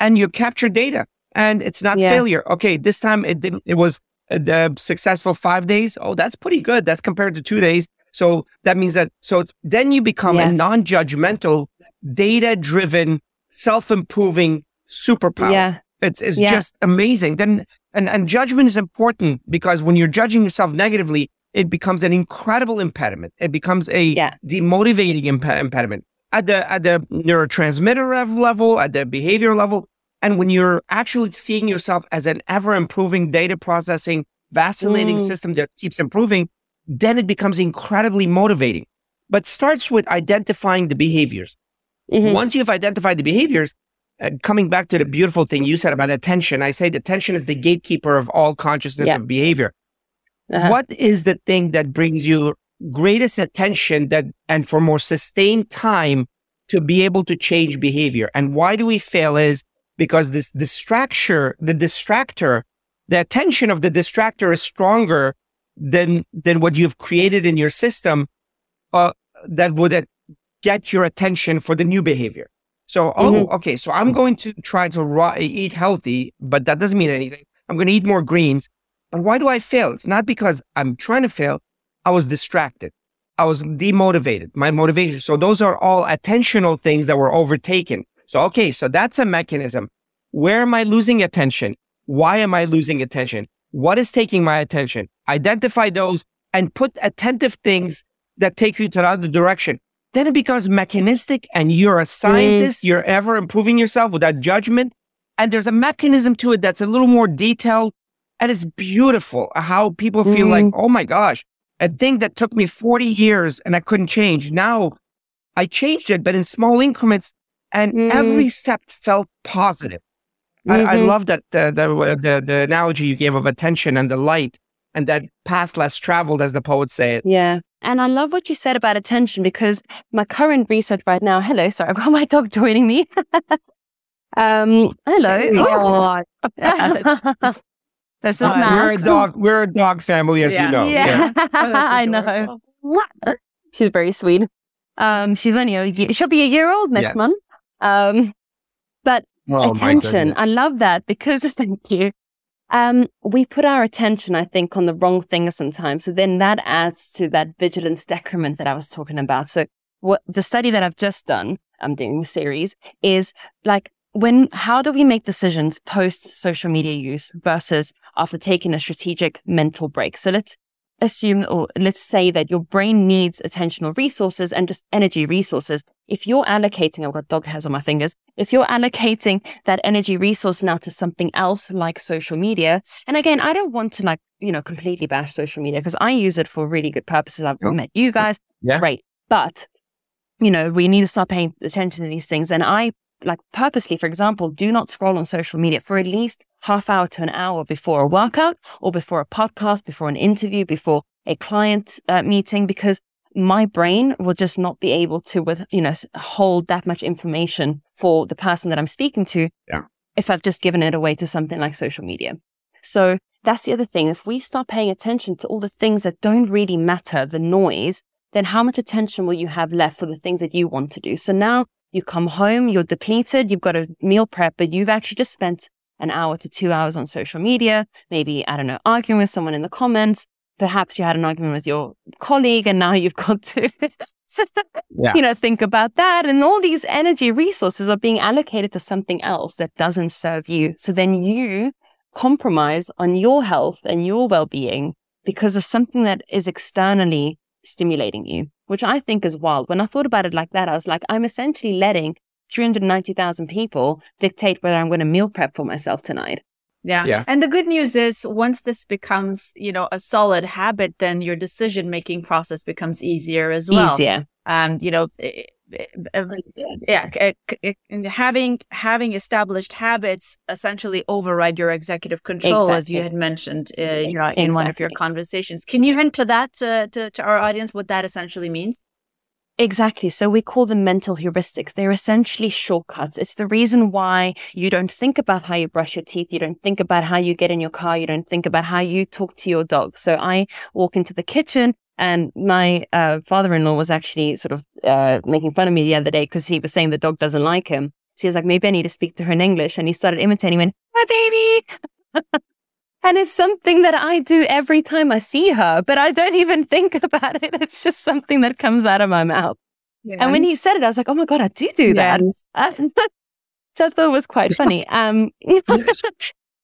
and you capture data, and it's not yeah. failure. Okay, this time it didn't. It was uh, the successful five days. Oh, that's pretty good. That's compared to two days. So that means that. So then you become yes. a non-judgmental, data-driven, self-improving superpower. Yeah. It's, it's yeah. just amazing. Then, and, and judgment is important because when you're judging yourself negatively, it becomes an incredible impediment. It becomes a yeah. demotivating imp- impediment at the, at the neurotransmitter level, at the behavior level. And when you're actually seeing yourself as an ever improving data processing, vacillating mm. system that keeps improving, then it becomes incredibly motivating. But starts with identifying the behaviors. Mm-hmm. Once you've identified the behaviors, uh, coming back to the beautiful thing you said about attention, I say attention is the gatekeeper of all consciousness yeah. of behavior. Uh-huh. What is the thing that brings you greatest attention that and for more sustained time to be able to change behavior? And why do we fail is because this distractor, the distractor, the attention of the distractor is stronger than than what you've created in your system uh, that would get your attention for the new behavior. So, oh, mm-hmm. okay. So I'm going to try to eat healthy, but that doesn't mean anything. I'm going to eat more greens. But why do I fail? It's not because I'm trying to fail. I was distracted. I was demotivated. My motivation. So those are all attentional things that were overtaken. So, okay. So that's a mechanism. Where am I losing attention? Why am I losing attention? What is taking my attention? Identify those and put attentive things that take you to the other direction. Then it becomes mechanistic and you're a Mm. scientist. You're ever improving yourself without judgment. And there's a mechanism to it that's a little more detailed. And it's beautiful how people feel like, Mm. oh my gosh, a thing that took me 40 years and I couldn't change. Now I changed it, but in small increments. And Mm. every step felt positive. I, I Mhm. love that the, the the the analogy you gave of attention and the light and that path less traveled, as the poets say it. Yeah. And I love what you said about attention because my current research right now, hello, sorry, I've got my dog joining me. um, hello. this is Uh, we're a dog. We're a dog family, as Yeah. you know. Yeah, Oh, I know. adorable. She's very sweet. Um, she's only a year, she'll be a year old next Yeah. month. Um, but Oh, attention. I love that because thank you. Um, we put our attention, I think, on the wrong things sometimes. So then that adds to that vigilance decrement that I was talking about. So what the study that I've just done, I'm doing the series, is like when how do we make decisions post social media use versus after taking a strategic mental break? So let's assume or let's say that your brain needs attentional resources and just energy resources. If you're allocating, I've got dog hairs on my fingers. If you're allocating that energy resource now to something else like social media, and again, I don't want to like, you know, completely bash social media because I use it for really good purposes. I've Yep. met you guys. Yeah. Great. But, you know, we need to start paying attention to these things. And I like purposely, for example, do not scroll on social media for at least half hour to an hour before a workout or before a podcast, before an interview, before a client uh, meeting, because my brain will just not be able to with, you know, hold that much information for the person that I'm speaking to. Yeah. If I've just given it away to something like social media. So that's the other thing. If we start paying attention to all the things that don't really matter, the noise, then how much attention will you have left for the things that you want to do? So now you come home, you're depleted, you've got a meal prep, but you've actually just spent an hour to two hours on social media, maybe, I don't know, arguing with someone in the comments. Perhaps you had an argument with your colleague and now you've got to, Yeah. you know, think about that. And all these energy resources are being allocated to something else that doesn't serve you. So then you compromise on your health and your well-being because of something that is externally stimulating you, which I think is wild. When I thought about it like that, I was like, I'm essentially letting 390,000 people dictate whether I'm going to meal prep for myself tonight. Yeah. Yeah. And the good news is once this becomes, you know, a solid habit, then your decision making process becomes easier as well. Easier. Um, you know, eh, yeah, eh, eh, having having established habits essentially override your executive control, as you had mentioned, uh, you know, in one of your conversations. Can you hint to that to, to, to our audience what that essentially means? Exactly. So we call them mental heuristics. They're essentially shortcuts. It's the reason why you don't think about how you brush your teeth. You don't think about how you get in your car. You don't think about how you talk to your dog. So I walk into the kitchen and my uh, father-in-law was actually sort of uh, making fun of me the other day because he was saying the dog doesn't like him. So he was like, maybe I need to speak to her in English. And he started imitating, went, my baby. and it's something that I do every time I see her, but I don't even think about it. It's just something that comes out of my mouth. And when he said it, I was like, oh my God, I do do that. Uh, which I thought was quite funny. Um,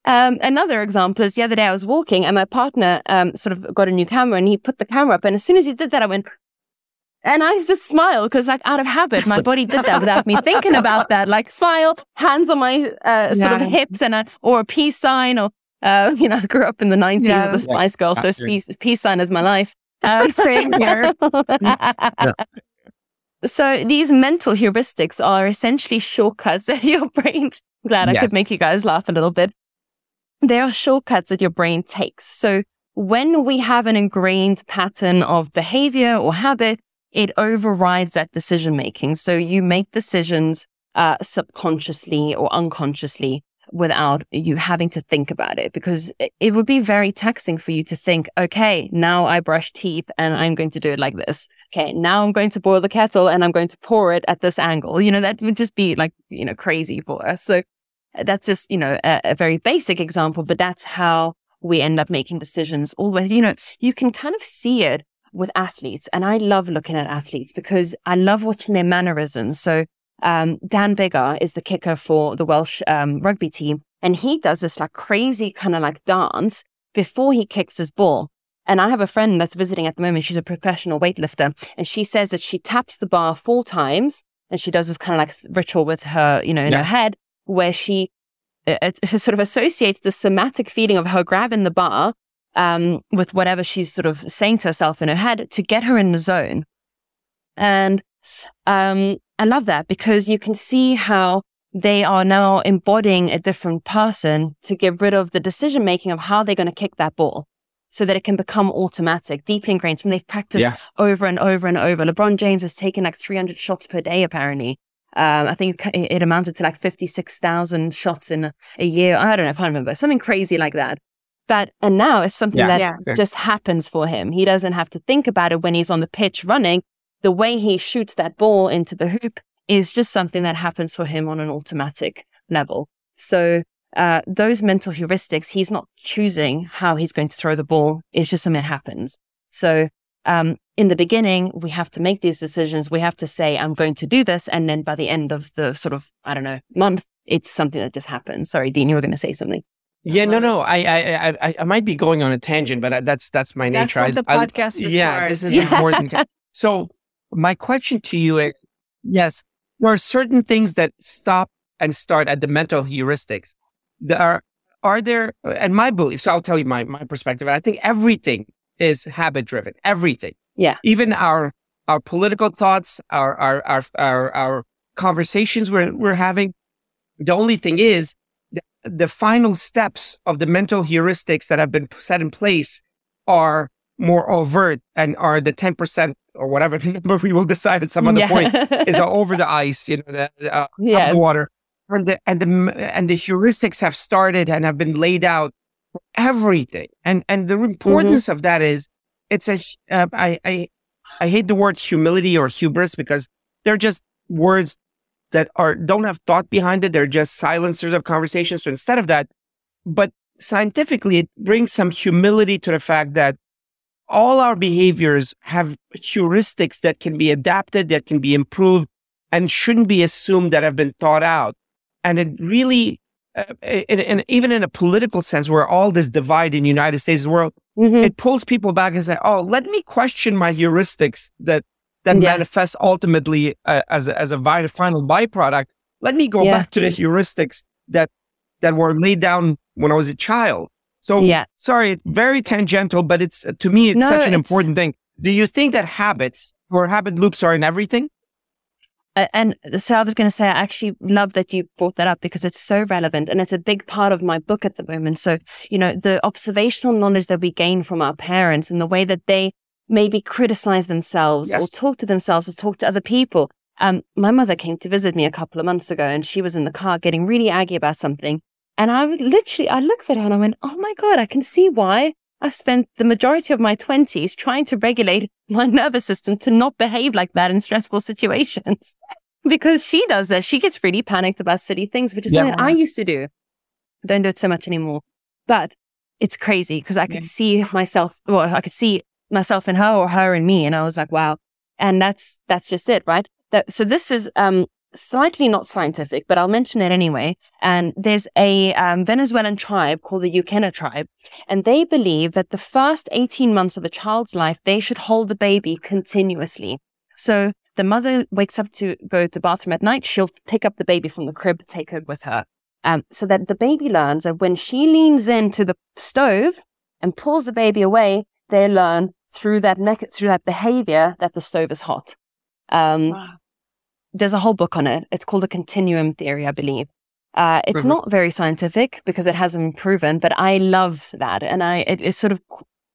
um, another example is the other day I was walking and my partner um, sort of got a new camera and he put the camera up. And as soon as he did that, I went, and I just smiled because, like, out of habit, my body did that without me thinking about that. Like, smile, hands on my uh, sort of hips, and a, or a peace sign, or uh, you know, I grew up in the nineties Yeah. as a Spice Girl, so peace, peace sign is my life. Um, Same here. So these mental heuristics are essentially shortcuts that your brain. Glad I could make you guys laugh a little bit. They are shortcuts that your brain takes. So when we have an ingrained pattern of behavior or habit, it overrides that decision making. So you make decisions uh, subconsciously or unconsciously without you having to think about it because it- would be very taxing for you to think, okay, now I brush teeth and I'm going to do it like this. Okay, now I'm going to boil the kettle and I'm going to pour it at this angle. You know, that would just be like, you know, crazy for us. So that's just, you know, a, a very basic example, but that's how we end up making decisions always. You know, you can kind of see it with athletes. And I love looking at athletes because I love watching their mannerisms. So um, Dan Biggar is the kicker for the Welsh um, rugby team. And he does this like crazy kind of like dance before he kicks his ball. And I have a friend that's visiting at the moment. She's a professional weightlifter. And she says that she taps the bar four times and she does this kind of like ritual with her, you know, in yeah. her head where she uh, it sort of associates the somatic feeling of her grabbing the bar um, with whatever she's sort of saying to herself in her head to get her in the zone. And um, I love that because you can see how they are now embodying a different person to get rid of the decision making of how they're going to kick that ball so that it can become automatic, deeply ingrained. When they've practiced yeah. over and over and over. LeBron James has taken like 300 shots per day, apparently. Um, I think it amounted to like 56,000 shots in a, a, year. I don't know, I can't remember. Something crazy like that. But, and now it's something yeah. that yeah. just happens for him. He doesn't have to think about it when he's on the pitch running. The way he shoots that ball into the hoop is just something that happens for him on an automatic level. So uh, those mental heuristics, he's not choosing how he's going to throw the ball. It's just something that happens. So, um, in the beginning, we have to make these decisions. We have to say, I'm going to do this. And then by the end of the sort of, I don't know, month, it's something that just happens. Sorry, Dean, you were going to say something. Yeah, no, no. I, I, I, I might be going on a tangent, but that's that's my nature. That's what the podcast I, is Yeah, for. this is yeah. important. so, my question to you is: Yes, there are certain things that stop and start at the mental heuristics there are are there and my belief so i'll tell you my my perspective i think everything is habit driven everything yeah even our our political thoughts our our our our, our conversations we're, we're having the only thing is the, the final steps of the mental heuristics that have been set in place are more overt and are the 10% or whatever number we will decide at some other yeah. point is over the ice you know the, the, uh, yeah. the water and the, and the and the heuristics have started and have been laid out everything. And and the importance mm-hmm. of that is it's a uh, I I I hate the word humility or hubris because they're just words that are don't have thought behind it. They're just silencers of conversation. So instead of that, but scientifically, it brings some humility to the fact that all our behaviors have heuristics that can be adapted, that can be improved, and shouldn't be assumed that have been thought out. And it really, and even in a political sense, where all this divide in the United States world, mm-hmm. it pulls people back and say, "Oh, let me question my heuristics that that yeah. manifest ultimately uh, as a, as a final byproduct. Let me go yeah. back to the heuristics that that were laid down when I was a child." So, yeah. sorry, very tangential, but it's to me, it's no, such an important thing. Do you think that habits or habit loops are in everything? And so I was going to say, I actually love that you brought that up because it's so relevant and it's a big part of my book at the moment. So, you know, the observational knowledge that we gain from our parents and the way that they maybe criticize themselves yes. or talk to themselves or talk to other people. Um, my mother came to visit me a couple of months ago and she was in the car getting really aggy about something. And I literally, I looked at her and I went, Oh my God, I can see why I spent the majority of my 20s trying to regulate my nervous system to not behave like that in stressful situations. because she does that. She gets really panicked about silly things, which is yeah. something I used to do. don't do it so much anymore. But it's crazy because I could yeah. see myself, well, I could see myself in her or her in me. And I was like, wow. And that's, that's just it, right? That, so this is, um, slightly not scientific, but I'll mention it anyway. And there's a um, Venezuelan tribe called the Yequana tribe, and they believe that the first 18 months of a child's life, they should hold the baby continuously. So the mother wakes up to go to the bathroom at night, she'll pick up the baby from the crib, take her with her. Um, so that the baby learns that when she leans into the stove and pulls the baby away, they learn through that through that behavior that the stove is hot. Um, wow there's a whole book on it. It's called the continuum theory, I believe. Uh, it's mm-hmm. not very scientific because it hasn't been proven, but I love that. And I, it, it sort of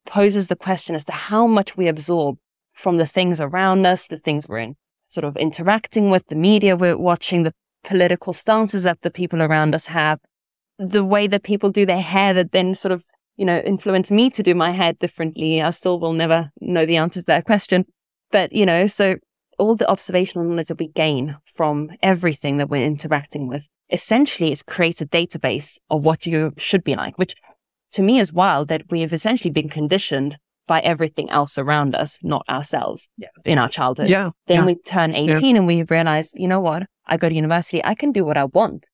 poses the question as to how much we absorb from the things around us, the things we're in sort of interacting with, the media we're watching, the political stances that the people around us have, the way that people do their hair that then sort of, you know, influence me to do my hair differently. I still will never know the answer to that question. But, you know, so all the observational knowledge that we gain from everything that we're interacting with essentially is creates a database of what you should be like, which to me is wild that we have essentially been conditioned by everything else around us, not ourselves yeah. in our childhood. Yeah. Then yeah. we turn 18 yeah. and we realize, you know what? I go to university. I can do what I want.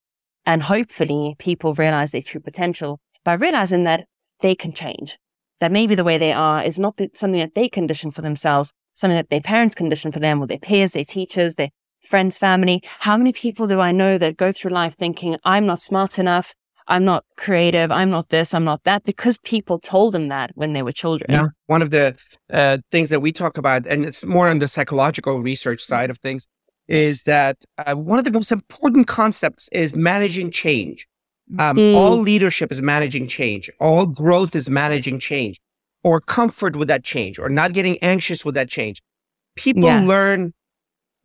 And hopefully people realize their true potential by realizing that they can change that maybe the way they are is not something that they condition for themselves, something that their parents condition for them or their peers, their teachers, their friends, family. How many people do I know that go through life thinking, I'm not smart enough. I'm not creative. I'm not this. I'm not that because people told them that when they were children. Yeah. One of the uh, things that we talk about, and it's more on the psychological research side of things, is that uh, one of the most important concepts is managing change. Um, mm. All leadership is managing change. All growth is managing change or comfort with that change or not getting anxious with that change. People yeah. learn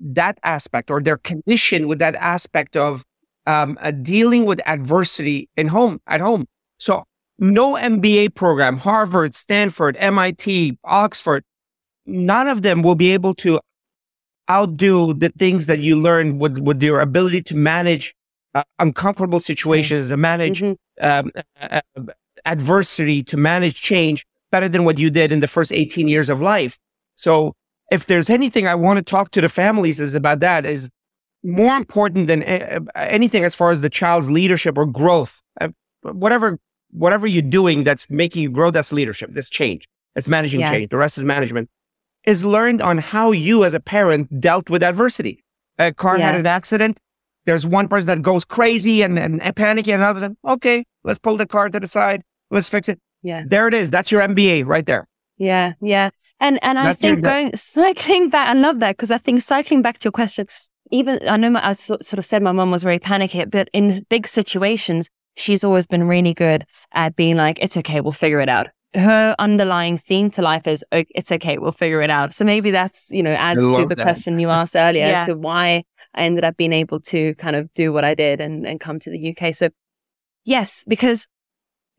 that aspect or they're conditioned with that aspect of um, uh, dealing with adversity in home at home. So no MBA program, Harvard, Stanford, MIT, Oxford, none of them will be able to outdo the things that you learn with, with your ability to manage uh, uncomfortable situations, to manage mm-hmm. um, uh, adversity, to manage change better than what you did in the first 18 years of life. So if there's anything I want to talk to the families is about that is more important than anything as far as the child's leadership or growth. Uh, whatever, whatever you're doing that's making you grow, that's leadership. That's change. That's managing yeah. change. The rest is management. Is learned on how you as a parent dealt with adversity. A car yeah. had an accident. There's one person that goes crazy and, and, and panicking, and another, okay, let's pull the car to the side. Let's fix it. Yeah. There it is. That's your MBA right there. Yeah, yeah. And and I think going cycling back, I love that because I think cycling back to your question, even I know my, I sort of said my mom was very panicky, but in big situations, she's always been really good at being like, "It's okay, we'll figure it out." Her underlying theme to life is, "It's okay, we'll figure it out." So maybe that's you know adds to the that. question you asked earlier yeah. as to why I ended up being able to kind of do what I did and and come to the UK. So yes, because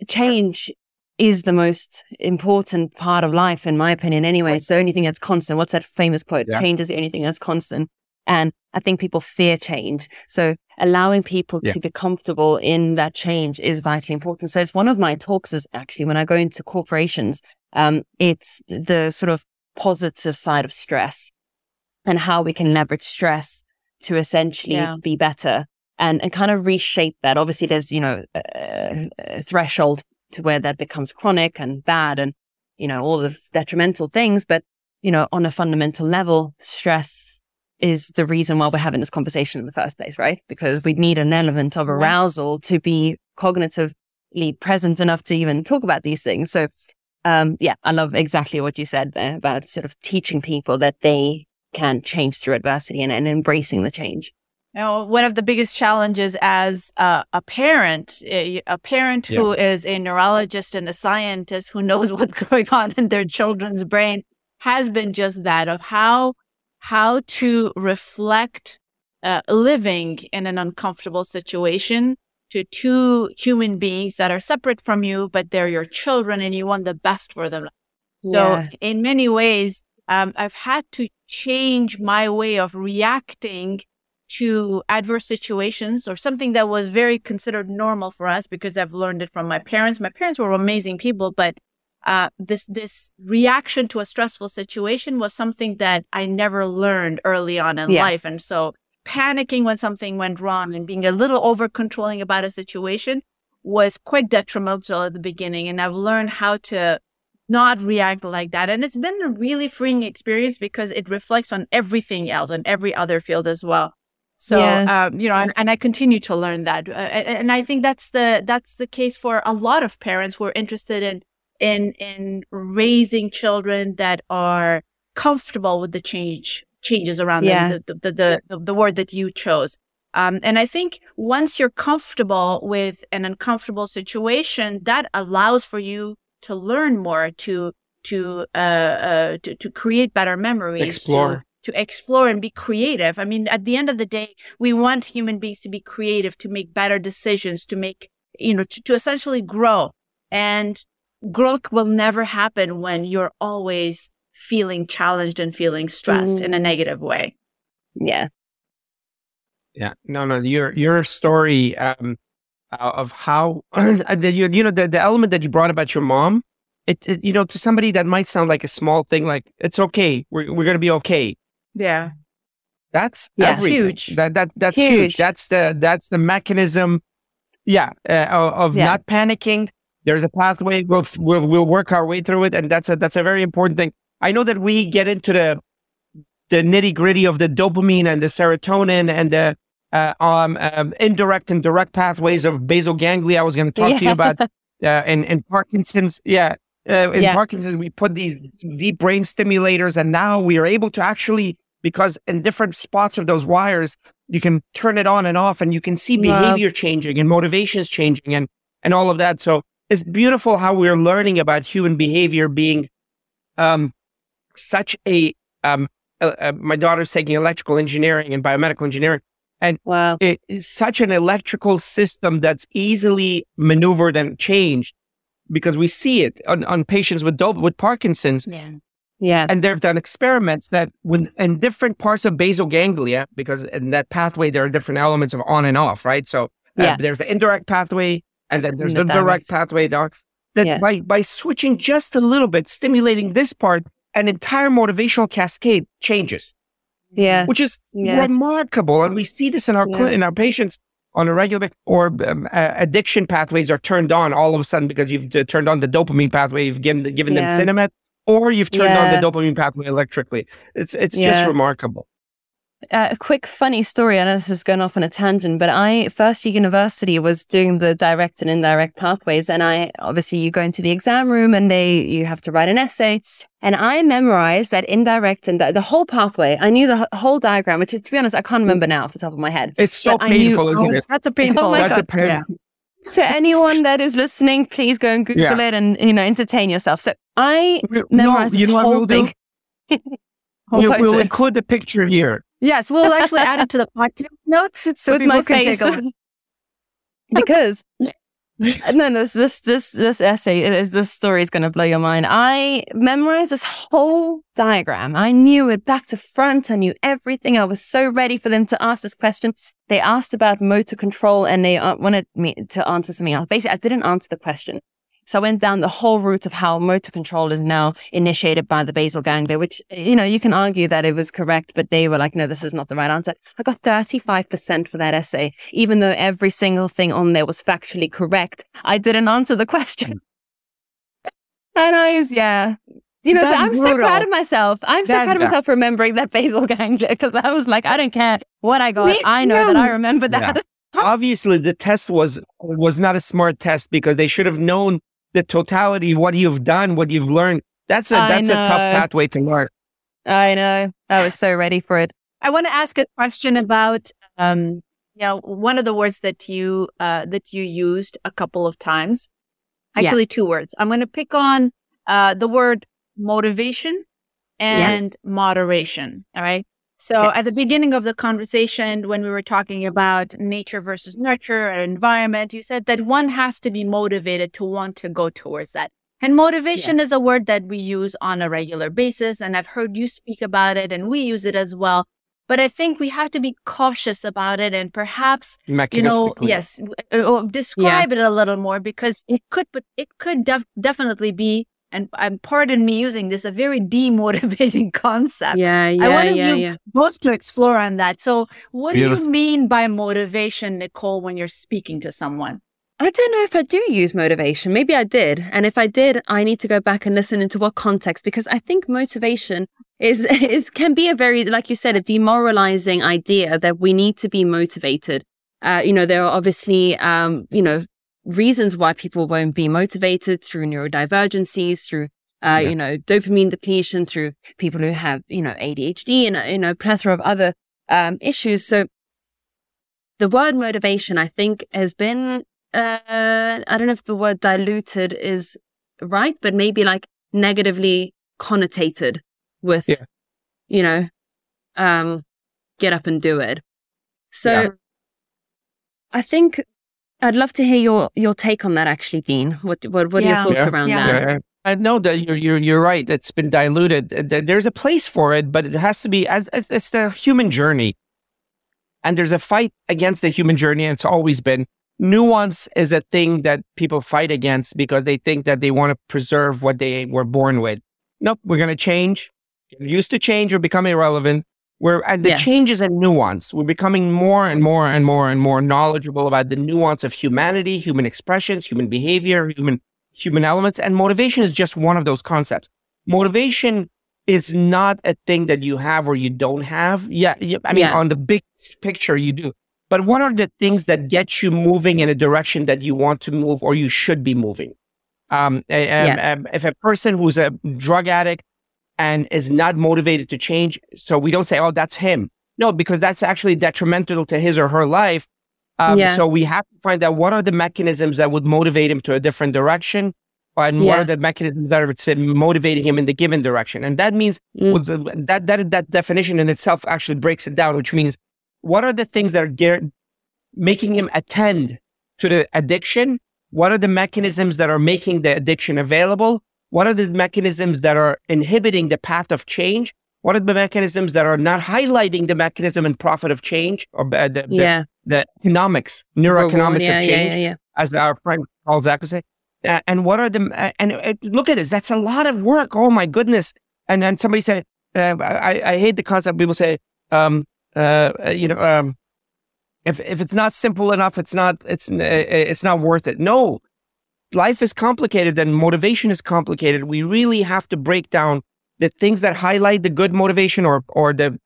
change is the most important part of life, in my opinion, anyway. It's the only thing that's constant. What's that famous quote? Yeah. Change is the only thing that's constant. And I think people fear change. So allowing people yeah. to be comfortable in that change is vitally important. So it's one of my talks is actually when I go into corporations, um, it's the sort of positive side of stress and how we can leverage stress to essentially yeah. be better and, and kind of reshape that. Obviously, there's, you know, a, a threshold to where that becomes chronic and bad and, you know, all the detrimental things. But, you know, on a fundamental level, stress is the reason why we're having this conversation in the first place, right? Because we need an element of arousal to be cognitively present enough to even talk about these things. So, um, yeah, I love exactly what you said there about sort of teaching people that they can change through adversity and, and embracing the change. You know, one of the biggest challenges as a, a parent, a, a parent yeah. who is a neurologist and a scientist who knows what's going on in their children's brain, has been just that of how how to reflect uh, living in an uncomfortable situation to two human beings that are separate from you, but they're your children, and you want the best for them. So, in many ways, um, I've had to change my way of reacting to adverse situations or something that was very considered normal for us because I've learned it from my parents. My parents were amazing people, but uh, this this reaction to a stressful situation was something that I never learned early on in yeah. life, and so panicking when something went wrong and being a little over controlling about a situation was quite detrimental at the beginning. And I've learned how to not react like that. And it's been a really freeing experience because it reflects on everything else and every other field as well. So, yeah. um, you know, and, and, I continue to learn that. Uh, and I think that's the, that's the case for a lot of parents who are interested in, in, in raising children that are comfortable with the change, changes around yeah. them, the, the, the, the, the word that you chose. Um, and I think once you're comfortable with an uncomfortable situation, that allows for you to learn more, to to uh, uh to, to create better memories, explore, to explore and be creative. I mean, at the end of the day, we want human beings to be creative, to make better decisions, to make, you know, to, to essentially grow. And growth will never happen when you're always feeling challenged and feeling stressed mm. in a negative way. Yeah. Yeah. No, no, your, your story, um, uh, of how, you, you know, the, the element that you brought about your mom, it, it, you know, to somebody that might sound like a small thing, like it's okay. We're, we're going to be okay. Yeah. That's yeah, huge. That that that's huge. huge. That's the that's the mechanism. Yeah, uh, of yeah. not panicking, there's a pathway. We'll, we'll, we'll work our way through it. And that's a, that's a very important thing. I know that we get into the, the nitty gritty of the dopamine and the serotonin and the, uh, um, um, indirect and direct pathways of basal ganglia. I was going to talk yeah. to you about, uh, in, in Parkinson's. Yeah. Uh, in yeah. Parkinson's, we put these deep brain stimulators and now we are able to actually, because in different spots of those wires, you can turn it on and off and you can see behavior wow. changing and motivations changing and, and all of that. So it's beautiful how we're learning about human behavior being, um, such a, um, uh, uh, my daughter's taking electrical engineering and biomedical engineering. And wow. it is such an electrical system that's easily maneuvered and changed because we see it on, on patients with dope, with Parkinson's. Yeah. Yeah. And they've done experiments that when in different parts of basal ganglia, because in that pathway, there are different elements of on and off, right? So uh, yeah. there's the indirect pathway and then there's the, the direct pathway there. That yeah. by, by switching just a little bit, stimulating this part, an entire motivational cascade changes. Yeah. Which is yeah. remarkable. And we see this in our, yeah. in our patients on a regular basis, or um, uh, addiction pathways are turned on all of a sudden because you've uh, turned on the dopamine pathway, you've given, given yeah. them Sinemet, or you've turned yeah. on the dopamine pathway electrically. It's it's yeah. just remarkable. Uh, a quick funny story. I know this is going off on a tangent, but I first year university was doing the direct and indirect pathways, and I obviously you go into the exam room and they you have to write an essay, and I memorized that indirect and the, whole pathway. I knew the whole diagram, which to be honest I can't remember now off the top of my head. It's so painful, knew, isn't oh, it? That's a painful. Oh that's God. a painful. Yeah. To anyone that is listening, please go and Google yeah. it and you know entertain yourself. So I memorized no, you know this whole thing. we'll, we'll include the picture here. Yes, we'll actually add it to the podcast notes so With my face. because no, this this this this essay is this story is going to blow your mind. I memorized this whole diagram. I knew it back to front. I knew everything. I was so ready for them to ask this question. They asked about motor control and they uh, wanted me to answer something else. Basically, I didn't answer the question. So I went down the whole route of how motor control is now initiated by the basal ganglia, which, you know, you can argue that it was correct, but they were like, no, this is not the right answer. I got 35% for that essay, even though every single thing on there was factually correct. I didn't answer the question. Hmm. and I was, yeah, you know, That's I'm brutal. so proud of myself. I'm so That's proud of myself for remembering that basal ganglia because I was like, I don't care what I got. I know that I remember that. Yeah. Obviously, the test was was not a smart test because they should have known the totality, what you've done, what you've learned. That's a that's a tough pathway to learn. I know. I was so ready for it. I want to ask a question about um, you know, one of the words that you uh that you used a couple of times. Actually, yeah. two words. I'm going to pick on uh the word motivation and yeah. moderation. All right. So okay. at the beginning of the conversation, when we were talking about nature versus nurture and environment, you said that one has to be motivated to want to go towards that. And motivation yeah. is a word that we use on a regular basis. And I've heard you speak about it and we use it as well. But I think we have to be cautious about it and perhaps, you know, yes, uh, oh, describe yeah. it a little more because it could, but it could def- definitely be and I'm pardon me using this, a very demotivating concept. Yeah, yeah, I wanted yeah, you yeah. both to explore on that. So, what Beautiful. do you mean by motivation, Nicole, when you're speaking to someone? I don't know if I do use motivation. Maybe I did. And if I did, I need to go back and listen into what context because I think motivation is is can be a very like you said a demoralizing idea that we need to be motivated. Uh, you know, there are obviously um, you know, reasons why people won't be motivated through neurodivergencies, through uh, yeah. you know, dopamine depletion, through people who have, you know, ADHD and, you know, plethora of other um, issues. So the word motivation, I think, has been, uh, I don't know if the word diluted is right, but maybe like negatively connotated with, yeah. you know, um, get up and do it. So yeah. I think I'd love to hear your your take on that, actually, Dean. What what, what yeah. are your thoughts yeah. around yeah. that? I know that you're you're you're right. It's been diluted. There's a place for it, but it has to be as it's the human journey, and there's a fight against the human journey. And it's always been nuance is a thing that people fight against because they think that they want to preserve what they were born with. Nope, we're going to change. used to change or become irrelevant. We're at the changes and nuance. We're becoming more and more and more and more knowledgeable about the nuance of humanity, human expressions, human behavior, human human elements, and motivation is just one of those concepts. Motivation is not a thing that you have or you don't have. Yeah, I mean, yeah. on the big picture, you do. But what are the things that get you moving in a direction that you want to move or you should be moving? Um, yeah. um, if a person who's a drug addict and is not motivated to change, so we don't say, "Oh, that's him." No, because that's actually detrimental to his or her life. Um, yeah. So we have to find out what are the mechanisms that would motivate him to a different direction, and yeah. what are the mechanisms that are motivating him in the given direction. And that means mm. that that that definition in itself actually breaks it down, which means what are the things that are making him attend to the addiction? What are the mechanisms that are making the addiction available? What are the mechanisms that are inhibiting the path of change? What are the mechanisms that are not highlighting the mechanism and profit of change or uh, the, yeah. the, the economics, neuroeconomics yeah, of change, yeah, as our friend Paul Zak would say? Uh, and what are the, uh, and uh, look at this, that's a lot of work. Oh my goodness. And then somebody said, uh, I, I hate the concept. People say, um, uh, you know, um, if, if it's not simple enough, it's not, it's, it's not worth it. No, life is complicated and motivation is complicated. We really have to break down the things that highlight the good motivation or or the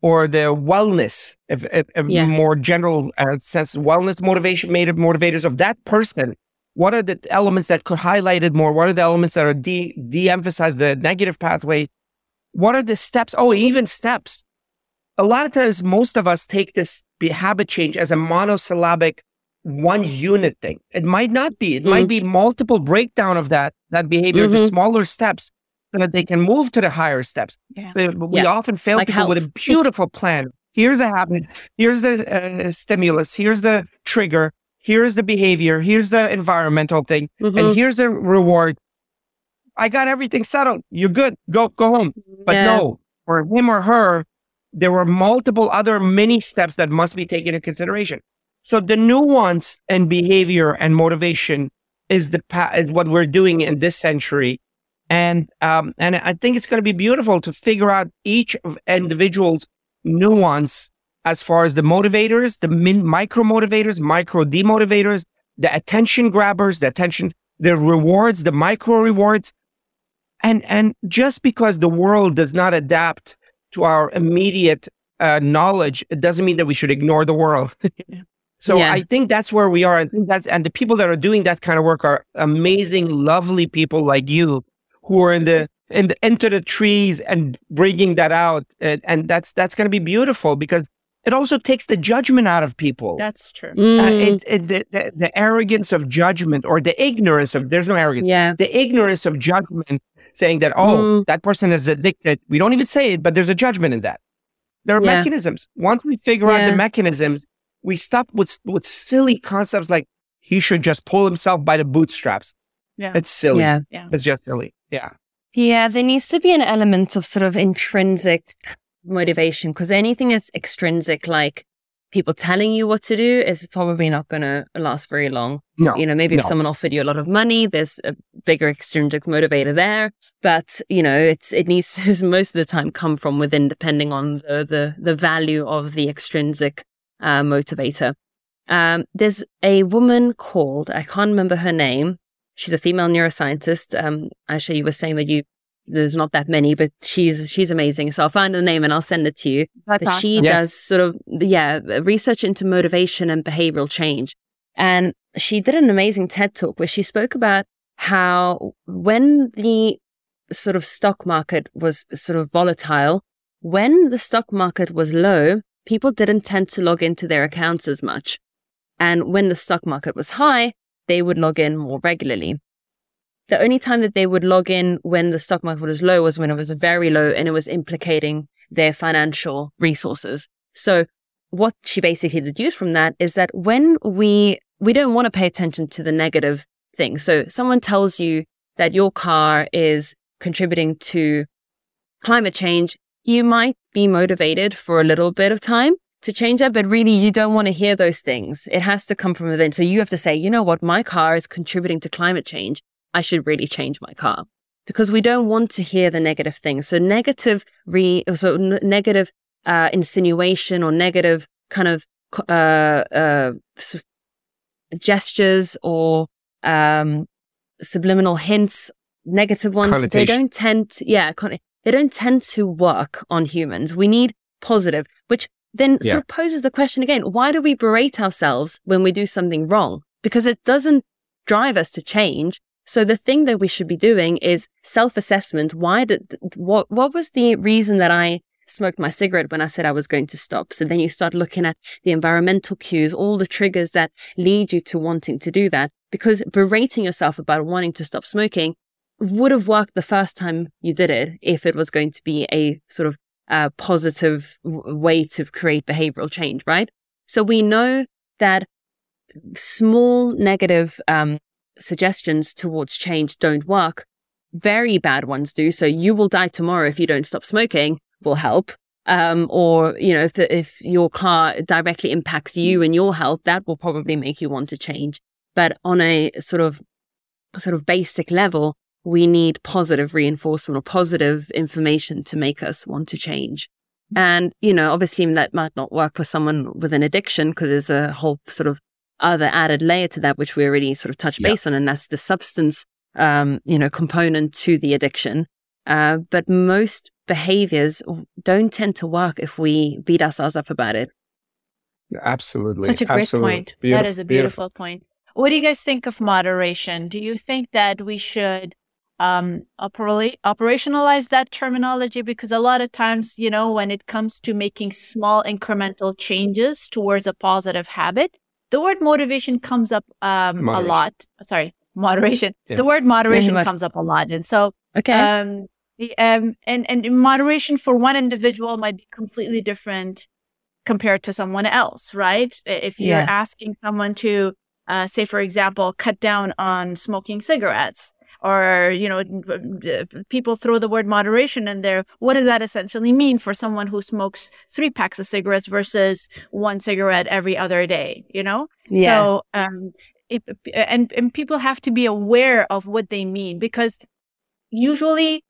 or the wellness, if, if, if yeah. more general uh, sense, wellness motivation made motivators of that person. What are the elements that could highlight it more? What are the elements that are de de-emphasize the negative pathway? What are the steps? Oh, even steps. A lot of times, most of us take this habit change as a monosyllabic one unit thing. It might not be. It mm-hmm. might be multiple breakdown of that that behavior, mm-hmm. the smaller steps so that they can move to the higher steps. Yeah. We yeah. often fail like people health. with a beautiful plan. Here's a habit. Here's the uh, stimulus. Here's the trigger. Here's the behavior. Here's the environmental thing. Mm-hmm. And here's the reward. I got everything settled. You're good. Go, go home. But yeah. no, for him or her, there were multiple other mini steps that must be taken into consideration. So the nuance and behavior and motivation is the is what we're doing in this century. And um, and I think it's going to be beautiful to figure out each of individual's nuance as far as the motivators, the min- micro motivators, micro demotivators, the attention grabbers, the attention, the rewards, the micro rewards, and and just because the world does not adapt to our immediate uh, knowledge, it doesn't mean that we should ignore the world. so yeah. I think that's where we are. and and the people that are doing that kind of work are amazing, lovely people like you who are in the in the, into the trees and bringing that out, and, and that's that's going to be beautiful because it also takes the judgment out of people. That's true. Mm. Uh, it, it, the, the, the, arrogance of judgment or the ignorance of there's no arrogance. Yeah. The ignorance of judgment, saying that oh mm. that person is addicted. We don't even say it, but there's a judgment in that. There are yeah. mechanisms. Once we figure yeah. out the mechanisms, we stop with with silly concepts like he should just pull himself by the bootstraps. Yeah. It's silly. Yeah. yeah. It's just silly. Yeah. Yeah. There needs to be an element of sort of intrinsic motivation because anything that's extrinsic, like people telling you what to do, is probably not going to last very long. No. You know, maybe if someone offered you a lot of money, there's a bigger extrinsic motivator there. But, you know, it's, it needs to most of the time come from within, depending on the, the, the value of the extrinsic uh, motivator. Um, there's a woman called, I can't remember her name, She's a female neuroscientist. Um, actually, you were saying that you there's not that many, but she's she's amazing. So I'll find the name and I'll send it to you. That's but she yes. does sort of yeah research into motivation and behavioral change, and she did an amazing TED talk where she spoke about how when the sort of stock market was sort of volatile, when the stock market was low, people didn't tend to log into their accounts as much, and when the stock market was high, they would log in more regularly. The only time that they would log in when the stock market was low was when it was very low and it was implicating their financial resources. So what she basically deduced from that is that when we, we don't want to pay attention to the negative things. So someone tells you that your car is contributing to climate change. You might be motivated for a little bit of time, to change that, but really you don't want to hear those things. It has to come from within. So you have to say, you know what, my car is contributing to climate change. I should really change my car because we don't want to hear the negative things. So negative re, so n- negative uh, insinuation or negative kind of uh, uh, gestures or um, subliminal hints, negative ones, they don't tend to, yeah, they don't tend to work on humans. We need positive, which then yeah. sort of poses the question again, why do we berate ourselves when we do something wrong? Because it doesn't drive us to change. So the thing that we should be doing is self-assessment. Why did, what, what was the reason that I smoked my cigarette when I said I was going to stop. So then you start looking at the environmental cues, all the triggers that lead you to wanting to do that. Because berating yourself about wanting to stop smoking would have worked the first time you did it if it was going to be a sort of uh, positive w- way to create behavioral change, right? So we know that small negative um, suggestions towards change don't work. Very bad ones do. So you will die tomorrow if you don't stop smoking will help. Um, or, you know, if, if your car directly impacts you and your health, that will probably make you want to change. But on a sort of, sort of basic level, we need positive reinforcement or positive information to make us want to change. And, you know, obviously that might not work for someone with an addiction because there's a whole sort of other added layer to that, which we already sort of touched base on. And that's the substance, um, you know, component to the addiction. Uh, but most behaviors don't tend to work if we beat ourselves up about it. Absolutely. Such a great Absolutely. point. Beautiful. That is a beautiful, beautiful, point. What do you guys think of moderation? Do you think that we should um, operationalize that terminology? Because a lot of times, you know, when it comes to making small incremental changes towards a positive habit, the word motivation comes up um, a lot. Sorry, moderation. Yeah. The word moderation comes up a lot. And so, okay. Um, um, and and moderation for one individual might be completely different compared to someone else, right? If you're yeah. asking someone to, uh, say, for example, cut down on smoking cigarettes, or you know, people throw the word moderation in there. What does that essentially mean for someone who smokes three packs of cigarettes versus one cigarette every other day? You know, yeah. so um, it, and and people have to be aware of what they mean because usually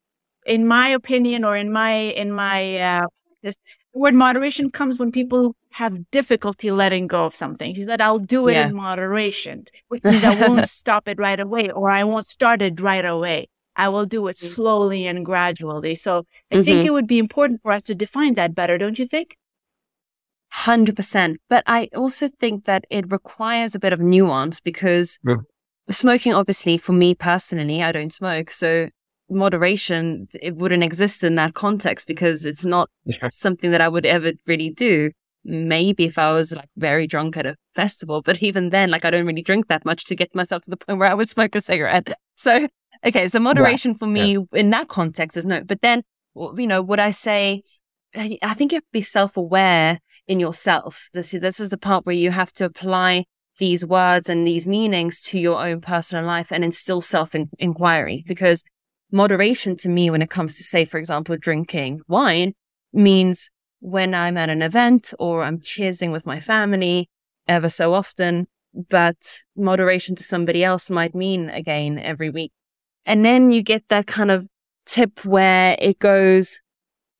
in my opinion or in my in my uh, this word moderation comes when people have difficulty letting go of something. He said, I'll do it yeah. in moderation, which means I won't stop it right away or I won't start it right away. I will do it mm. slowly and gradually. So I mm-hmm. think it would be important for us to define that better, don't you think? 100%. But I also think that it requires a bit of nuance because yeah. smoking, obviously, for me personally, I don't smoke. So moderation, it wouldn't exist in that context because it's not yeah. something that I would ever really do. Maybe if I was like very drunk at a festival, but even then, like I don't really drink that much to get myself to the point where I would smoke a cigarette. So, okay, so moderation for me yeah. in that context is no. But then, you know, would I say, I think you have to be self aware in yourself. This, this is the part where you have to apply these words and these meanings to your own personal life and instill self inquiry because moderation to me when it comes to, say, for example, drinking wine means when I'm at an event or I'm cheersing with my family ever so often, but moderation to somebody else might mean again every week. And then you get that kind of tip where it goes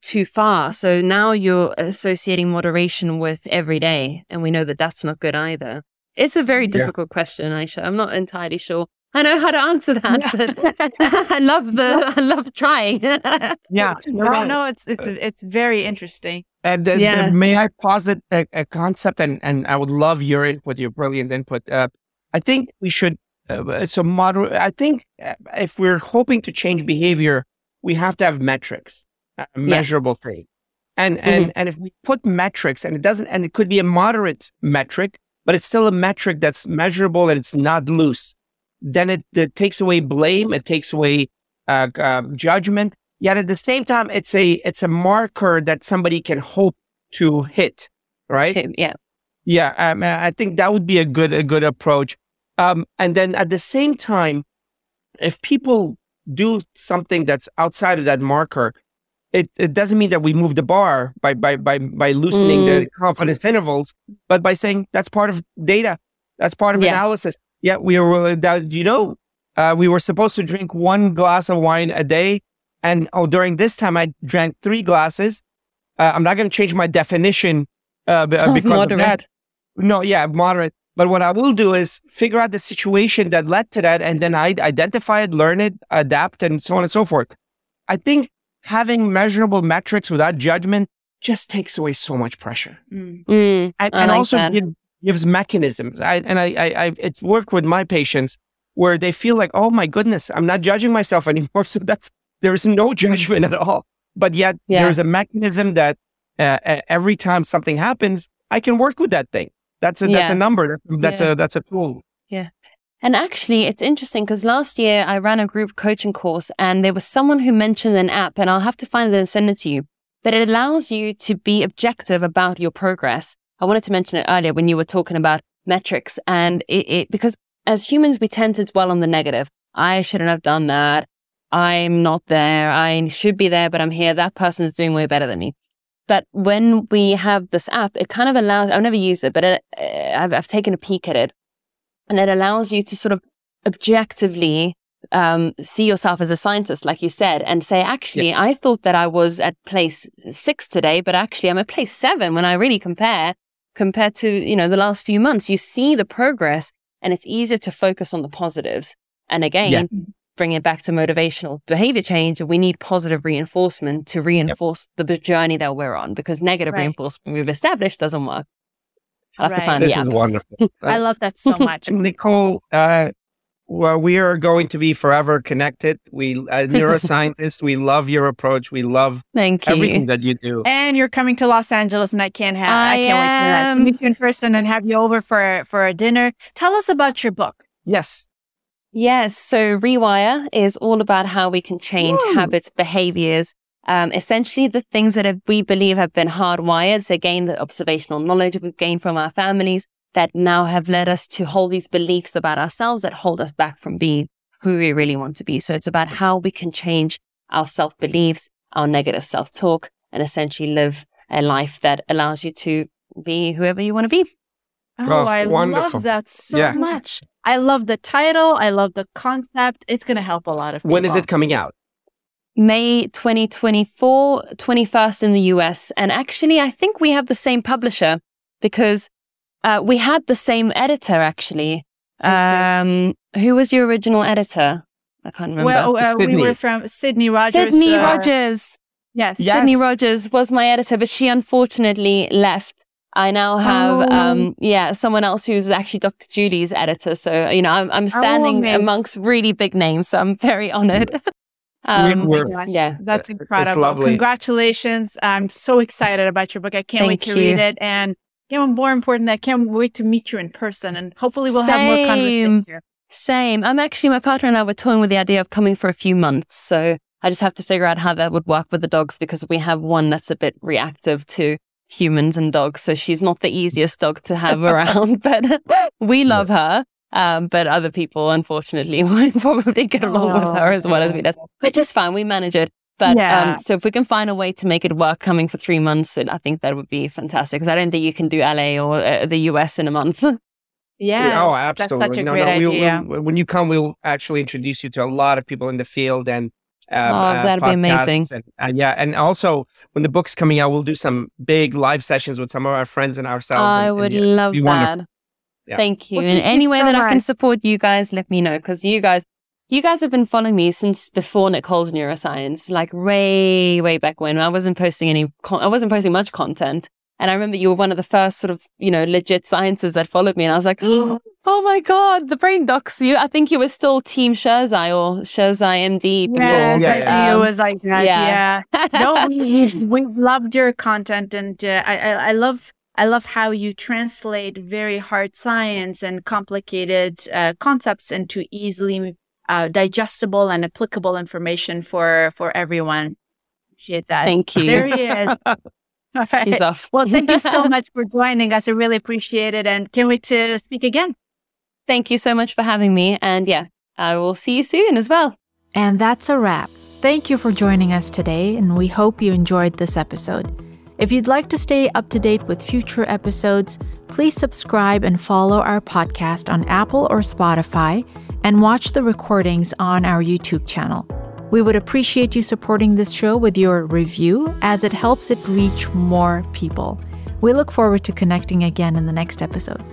too far. So now you're associating moderation with every day. And we know that that's not good either. It's a very difficult yeah. question, Ayesha. I'm not entirely sure I know how to answer that. I love the I love trying. yeah, no, no, it's it's it's very interesting. And uh, yeah. may I posit a, a, concept, and and I would love your input, your brilliant input. Uh, I think we should. Uh, so moderate. I think uh, if we're hoping to change behavior, we have to have metrics, measurable yeah. thing. And mm-hmm. and and if we put metrics, and it doesn't, and it could be a moderate metric, but it's still a metric that's measurable and it's not loose then it, it takes away blame, it takes away uh, uh, judgment. Yet at the same time, it's a it's a marker that somebody can hope to hit, right? Yeah, yeah. Um, I think that would be a good a good approach. Um, and then at the same time, if people do something that's outside of that marker, it, it doesn't mean that we move the bar by by by by loosening mm. the confidence intervals, but by saying that's part of data, that's part of yeah. analysis. Yeah, we were. That, you know, uh, we were supposed to drink one glass of wine a day, and oh, during this time I drank three glasses. Uh, I'm not going to change my definition uh, because moderate. of that. No, yeah, moderate. But what I will do is figure out the situation that led to that and then I identify it, learn it, adapt, and so on and so forth. I think having measurable metrics without judgment just takes away so much pressure. Mm. Mm, and, and like also give, gives mechanisms. I, and I, I, I, it's worked with my patients where they feel like, oh my goodness, I'm not judging myself anymore. So that's, there is no judgment at all. But yet yeah. there's a mechanism that uh, every time something happens, I can work with that thing. That's a, yeah. that's a number. That's yeah. a, that's a tool. Yeah. And actually, it's interesting because last year I ran a group coaching course and there was someone who mentioned an app, and I'll have to find it and send it to you. But it allows you to be objective about your progress. I wanted to mention it earlier when you were talking about metrics and it, it because as humans, we tend to dwell on the negative. I shouldn't have done that. I'm not there. I should be there, but I'm here. That person is doing way better than me. But when we have this app, it kind of allows, I've never used it, but it, I've, I've taken a peek at it and it allows you to sort of objectively um, see yourself as a scientist, like you said, and say, actually, yeah. I thought that I was at place six today, but actually I'm at place seven when I really compare compared to, you know, the last few months. You see the progress and it's easier to focus on the positives. And again, yeah. bring it back to motivational behavior change. We need positive reinforcement to reinforce yep. the journey that we're on because negative right. reinforcement we've established doesn't work. I'll have right. to find this the app. is wonderful. I love that so much. Nicole, uh, well, we are going to be forever connected. We, uh, neuroscientists, we love your approach. We love Thank you. everything that you do. And you're coming to Los Angeles, and I can't have I, I can't am. wait to meet you in person and have you over for for a dinner. Tell us about your book. Yes. Yes. So Rewire is all about how we can change Woo. habits, behaviors, um, essentially the things that have, we believe have been hardwired. So again, the observational knowledge we've gained from our families that now have led us to hold these beliefs about ourselves that hold us back from being who we really want to be. So it's about how we can change our self beliefs, our negative self talk, and essentially live a life that allows you to be whoever you want to be. Oh, I wonderful. love that so yeah. much. I love the title. I love the concept. It's going to help a lot of people. When is it coming out? May 2024, 21st in the US. And actually, I think we have the same publisher because uh, we had the same editor actually. Um, who was your original editor? I can't remember. Well, uh, we were from Sydney Rogers. Sydney uh, Rogers. Yes. yes. Sydney Rogers was my editor, but she unfortunately left. I now have, oh. um, yeah, someone else who's actually Dr. Judy's editor. So, you know, I'm, I'm standing oh, amongst really big names. So I'm very honored. Um, we yeah, that's incredible. Congratulations. I'm so excited about your book. I can't Thank wait to you. read it. And yeah, more important, I can't wait to meet you in person and hopefully we'll Same. have more conversations here. Same. I'm actually, my partner and I were toying with the idea of coming for a few months. So I just have to figure out how that would work with the dogs because we have one that's a bit reactive to humans and dogs. So she's not the easiest dog to have around, but we love her. Um, but other people, unfortunately, won't probably get along oh, with her as well as we do. But just fine. We manage it. But yeah. um, so if we can find a way to make it work coming for three months, I think that would be fantastic because I don't think you can do LA or uh, the US in a month. yeah. Oh, absolutely. That's such a no, great no, we'll, idea. We'll, when you come, we'll actually introduce you to a lot of people in the field and um, oh, that'd uh, be amazing. And, uh, yeah, and also when the book's coming out, we'll do some big live sessions with some of our friends and ourselves. I and, would and, yeah, love that. Yeah. Thank you. Well, thank and any way so that much. I can support you guys, let me know because you guys, you guys have been following me since before Nicole's neuroscience, like way, way back when I wasn't posting any, con- I wasn't posting much content. And I remember you were one of the first sort of, you know, legit scientists that followed me. And I was like, oh my God, the brain docs. You, I think you were still Team Sherzai or Sherzai MD before. Yes, yeah, yeah. Um, it was like that. Yeah. yeah. no, we, we loved your content. And uh, I, I, I love, I love how you translate very hard science and complicated uh, concepts into easily uh, digestible and applicable information for for everyone. Appreciate that. Thank you. There he is. right. She's off. well, thank you so much for joining us. I really appreciate it, and can't wait to speak again. Thank you so much for having me, and yeah, I will see you soon as well. And that's a wrap. Thank you for joining us today, and we hope you enjoyed this episode. If you'd like to stay up to date with future episodes, please subscribe and follow our podcast on Apple or Spotify and watch the recordings on our YouTube channel. We would appreciate you supporting this show with your review as it helps it reach more people. We look forward to connecting again in the next episode.